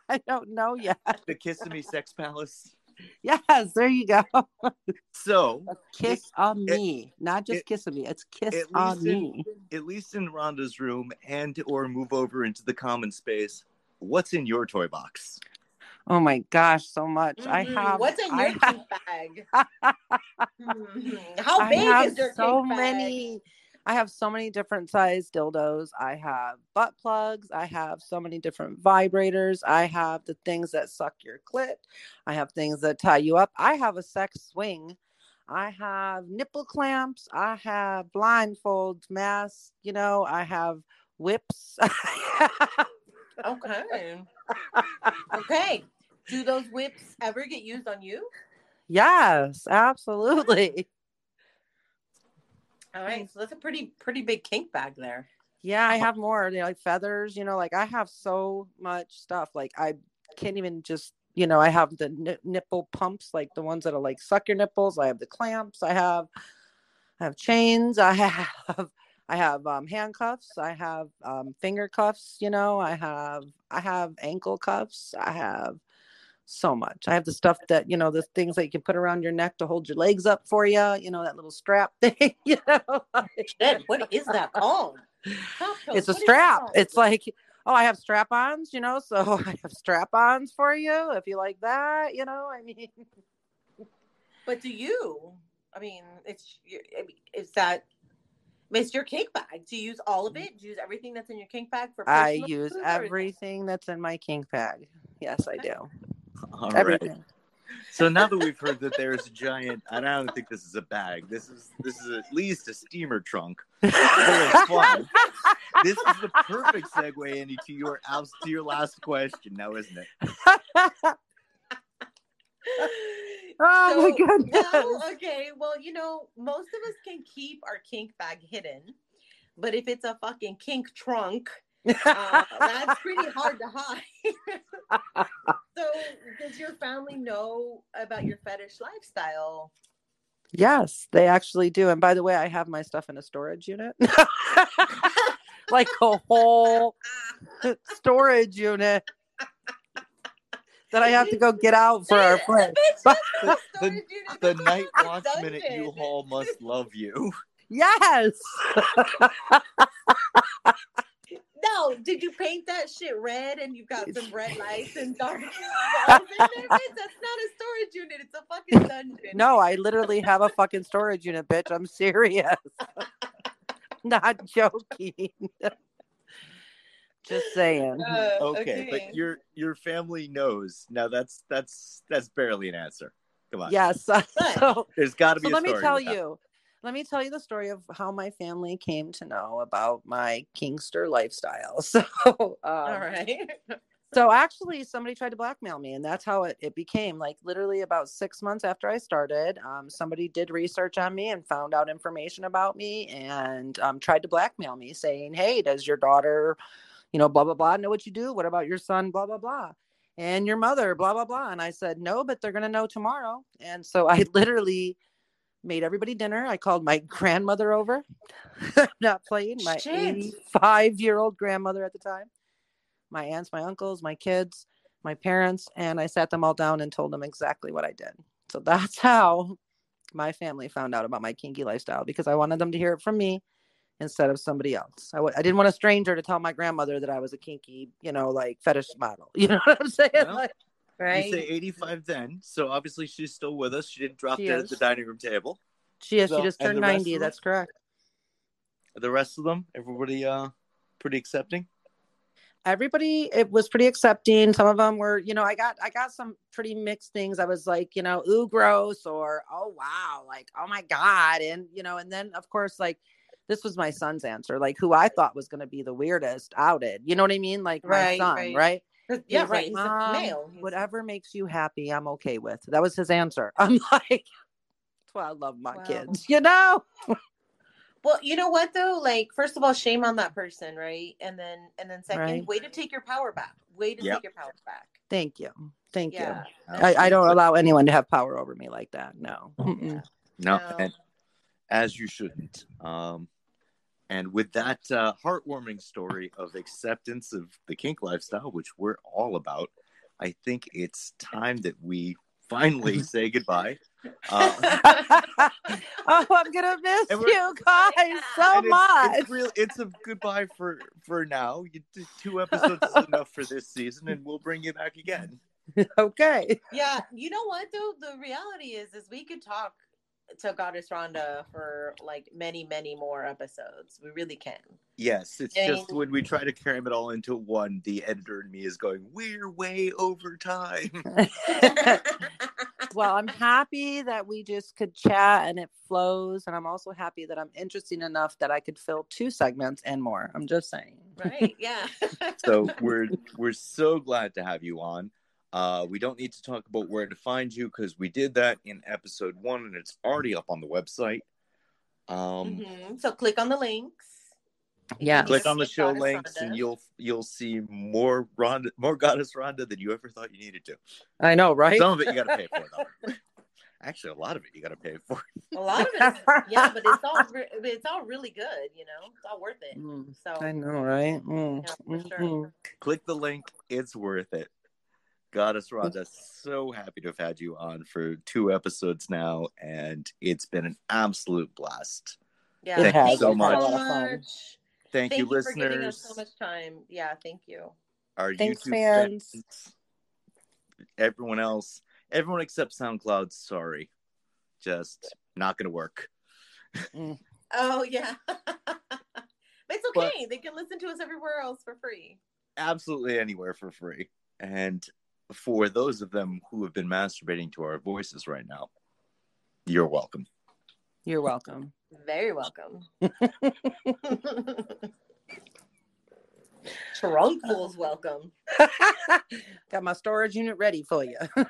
I don't know yet. The Kissimmee Sex Palace. Yes, there you go. So, A kiss it- on it- me, not just it- kissing me. It's kiss on least in- me. at least in Rhonda's room, and or move over into the common space. What's in your toy box? Oh my gosh, so much. I Mhm. have. What's in I your have- kink bag? (laughs) Mhm. How I big have is your so bag? many. I have so many different size dildos. I have butt plugs. I have so many different vibrators. I have the things that suck your clit. I have things that tie you up. I have a sex swing. I have nipple clamps. I have blindfolds, masks. You know, I have whips. (laughs) Okay. okay. Do those whips ever get used on you? yes, absolutely. All right. So that's a pretty pretty big kink bag there. Yeah, I have more. They're like feathers, you know, like I have so much stuff. Like I can't even just, you know, I have the ni- nipple pumps, like the ones that'll like suck your nipples. I have the clamps. I have, I have chains. I (laughs) have, I have um, handcuffs. I have um, finger cuffs. You know, I have, I have ankle cuffs. I have so much. I have the stuff that you know, the things that you can put around your neck to hold your legs up for you. You know, that little strap (laughs) thing. You know. (laughs) Shit, what is that (laughs) called? It's a what strap. It's like, oh, I have strap ons, you know, so I have strap ons for you if you like that, you know. I mean, But do you? I mean, it's your- I mean, is that? It's your kink bag. Do you use all of it? Do you use everything that's in your kink bag for? I use use, or is it- everything that's in my kink bag. Yes, I do. (laughs) All right. everything. So now that we've heard that there's a giant, I don't think this is a bag. This is this is at least a steamer trunk. full of fun. This is the perfect segue into your to your last question, now, isn't it? (laughs) oh So, my goodness. Well, okay. Well, you know, most of us can keep our kink bag hidden, but if it's a fucking kink trunk, uh, that's pretty hard to hide. (laughs) so, does your family know about your fetish lifestyle? yes, they actually do. And by the way, I have my stuff in a storage unit. (laughs) like a whole (laughs) storage unit that I have to go get out for our friends. The, the, the night fucking watchman at dungeon. U-Haul must love you. Yes. No, did you paint that shit red and you've got some red lights and dark (laughs) walls in That's not a storage unit. It's a fucking dungeon. No, I literally have a fucking storage unit, bitch. I'm serious. (laughs) Not joking. (laughs) Just saying. Uh, Okay, but your your family knows. Now that's that's that's barely an answer. Come on. Yes. So, There's got to be so a let me tell with that. you. Let me tell you the story of how my family came to know about my kinkster lifestyle. (laughs) So, um, All right. so actually somebody tried to blackmail me and that's how it, it became like literally about six months after i started um, somebody did research on me and found out information about me and um, tried to blackmail me saying hey does your daughter you know blah blah blah know what you do? What about your son? Blah blah blah. And your mother blah blah blah. And i said no but they're going to know tomorrow. And so i (laughs) literally made everybody dinner i called my (laughs) grandmother over (laughs) not playing my 85 year old grandmother at the time my aunts, my uncles, my kids, my parents, and I sat them all down and told them exactly what I did. So that's (laughs) how my family found out about my kinky lifestyle because I wanted them to hear it from me instead of somebody else. I w- I didn't want a stranger to tell my grandmother that I was a kinky, you know, like fetish model. You know what I'm saying? Well, Like, Right. You say 85 then, so obviously she's still with us. She didn't drop She dead at the dining room table. she is. So- she just turned 90. of them? That's correct. The rest of them, everybody, uh, pretty accepting. everybody it was pretty accepting some of them were you know i got i got some pretty mixed things i was like you know ooh gross or oh wow like oh my god and you know and then of course like this was my son's answer like who i thought was going to be the weirdest outed you know what i mean like my Right, son right. right, 'Cause- He (laughs) yeah, was right. like, He's "Mom, a male. He's- whatever makes you happy i'm okay with that was his answer (laughs) i'm like that's why i love my Wow. kids (laughs) you know Well, you know what though? Like, first of all, shame on that person, right? And then, and then second, Right. way to take your power back. Way to Yep. take your power back. thank you thank Yeah. you I, I don't allow anyone to have power over me like that no Yeah. No, No. and as you shouldn't. Um, and with that uh, heartwarming story of acceptance of the kink lifestyle, which we're all about, I think it's time that we finally (laughs) say goodbye. (laughs) Uh, oh, I'm gonna miss you guys so it's, much. It's, real, it's a goodbye for for now. You, two (laughs) episodes is enough for this season, and we'll bring you back again. okay. Yeah, you know what though? The reality is, is we could talk to Goddess Rhonda for like many, many more episodes. We really can. Yes, it's just when we try to cram it all into one, the editor and me is going, "We're way over time." (laughs) (laughs) well, I'm happy that we just could chat and it flows, and I'm also happy that I'm interesting enough that I could fill two segments and more. I'm just saying. Right? Yeah. so (laughs) we're we're so glad to have you on. Uh, we don't need to talk about where to find you because we did that in episode one and it's already up on the website. Um, mm-hmm. So click on the links. Yeah, click on the show Goddess links Rhonda. and you'll you'll see more Rhonda, more Goddess Rhonda than you ever thought you needed to. I know, right? Some of it you got to pay for though. (laughs) Actually, a lot of it you got to pay for. A lot of it, yeah, but it's all it's all really good. You know, it's all worth it. Mm, so I know, right? Mm. Yeah, for sure. Mm-hmm. Click the link; it's worth it. Goddess Rhonda, so happy to have had you on for two episodes now, and it's been an absolute blast. Yeah, thank you so much. Much. Thank, thank, you, you listeners. For giving us so much time. Yeah, thank you. Our Thanks, YouTube fans. fans. Everyone else, everyone except SoundCloud. Sorry, just not going to work. Mm. Oh yeah, (laughs) it's okay. But they can listen to us everywhere else for free. Absolutely anywhere for free, and for those of them who have been masturbating to our voices right now, you're welcome. You're welcome. Very welcome. (laughs) Trunkful's welcome. (laughs) Got my storage unit ready for you. (laughs)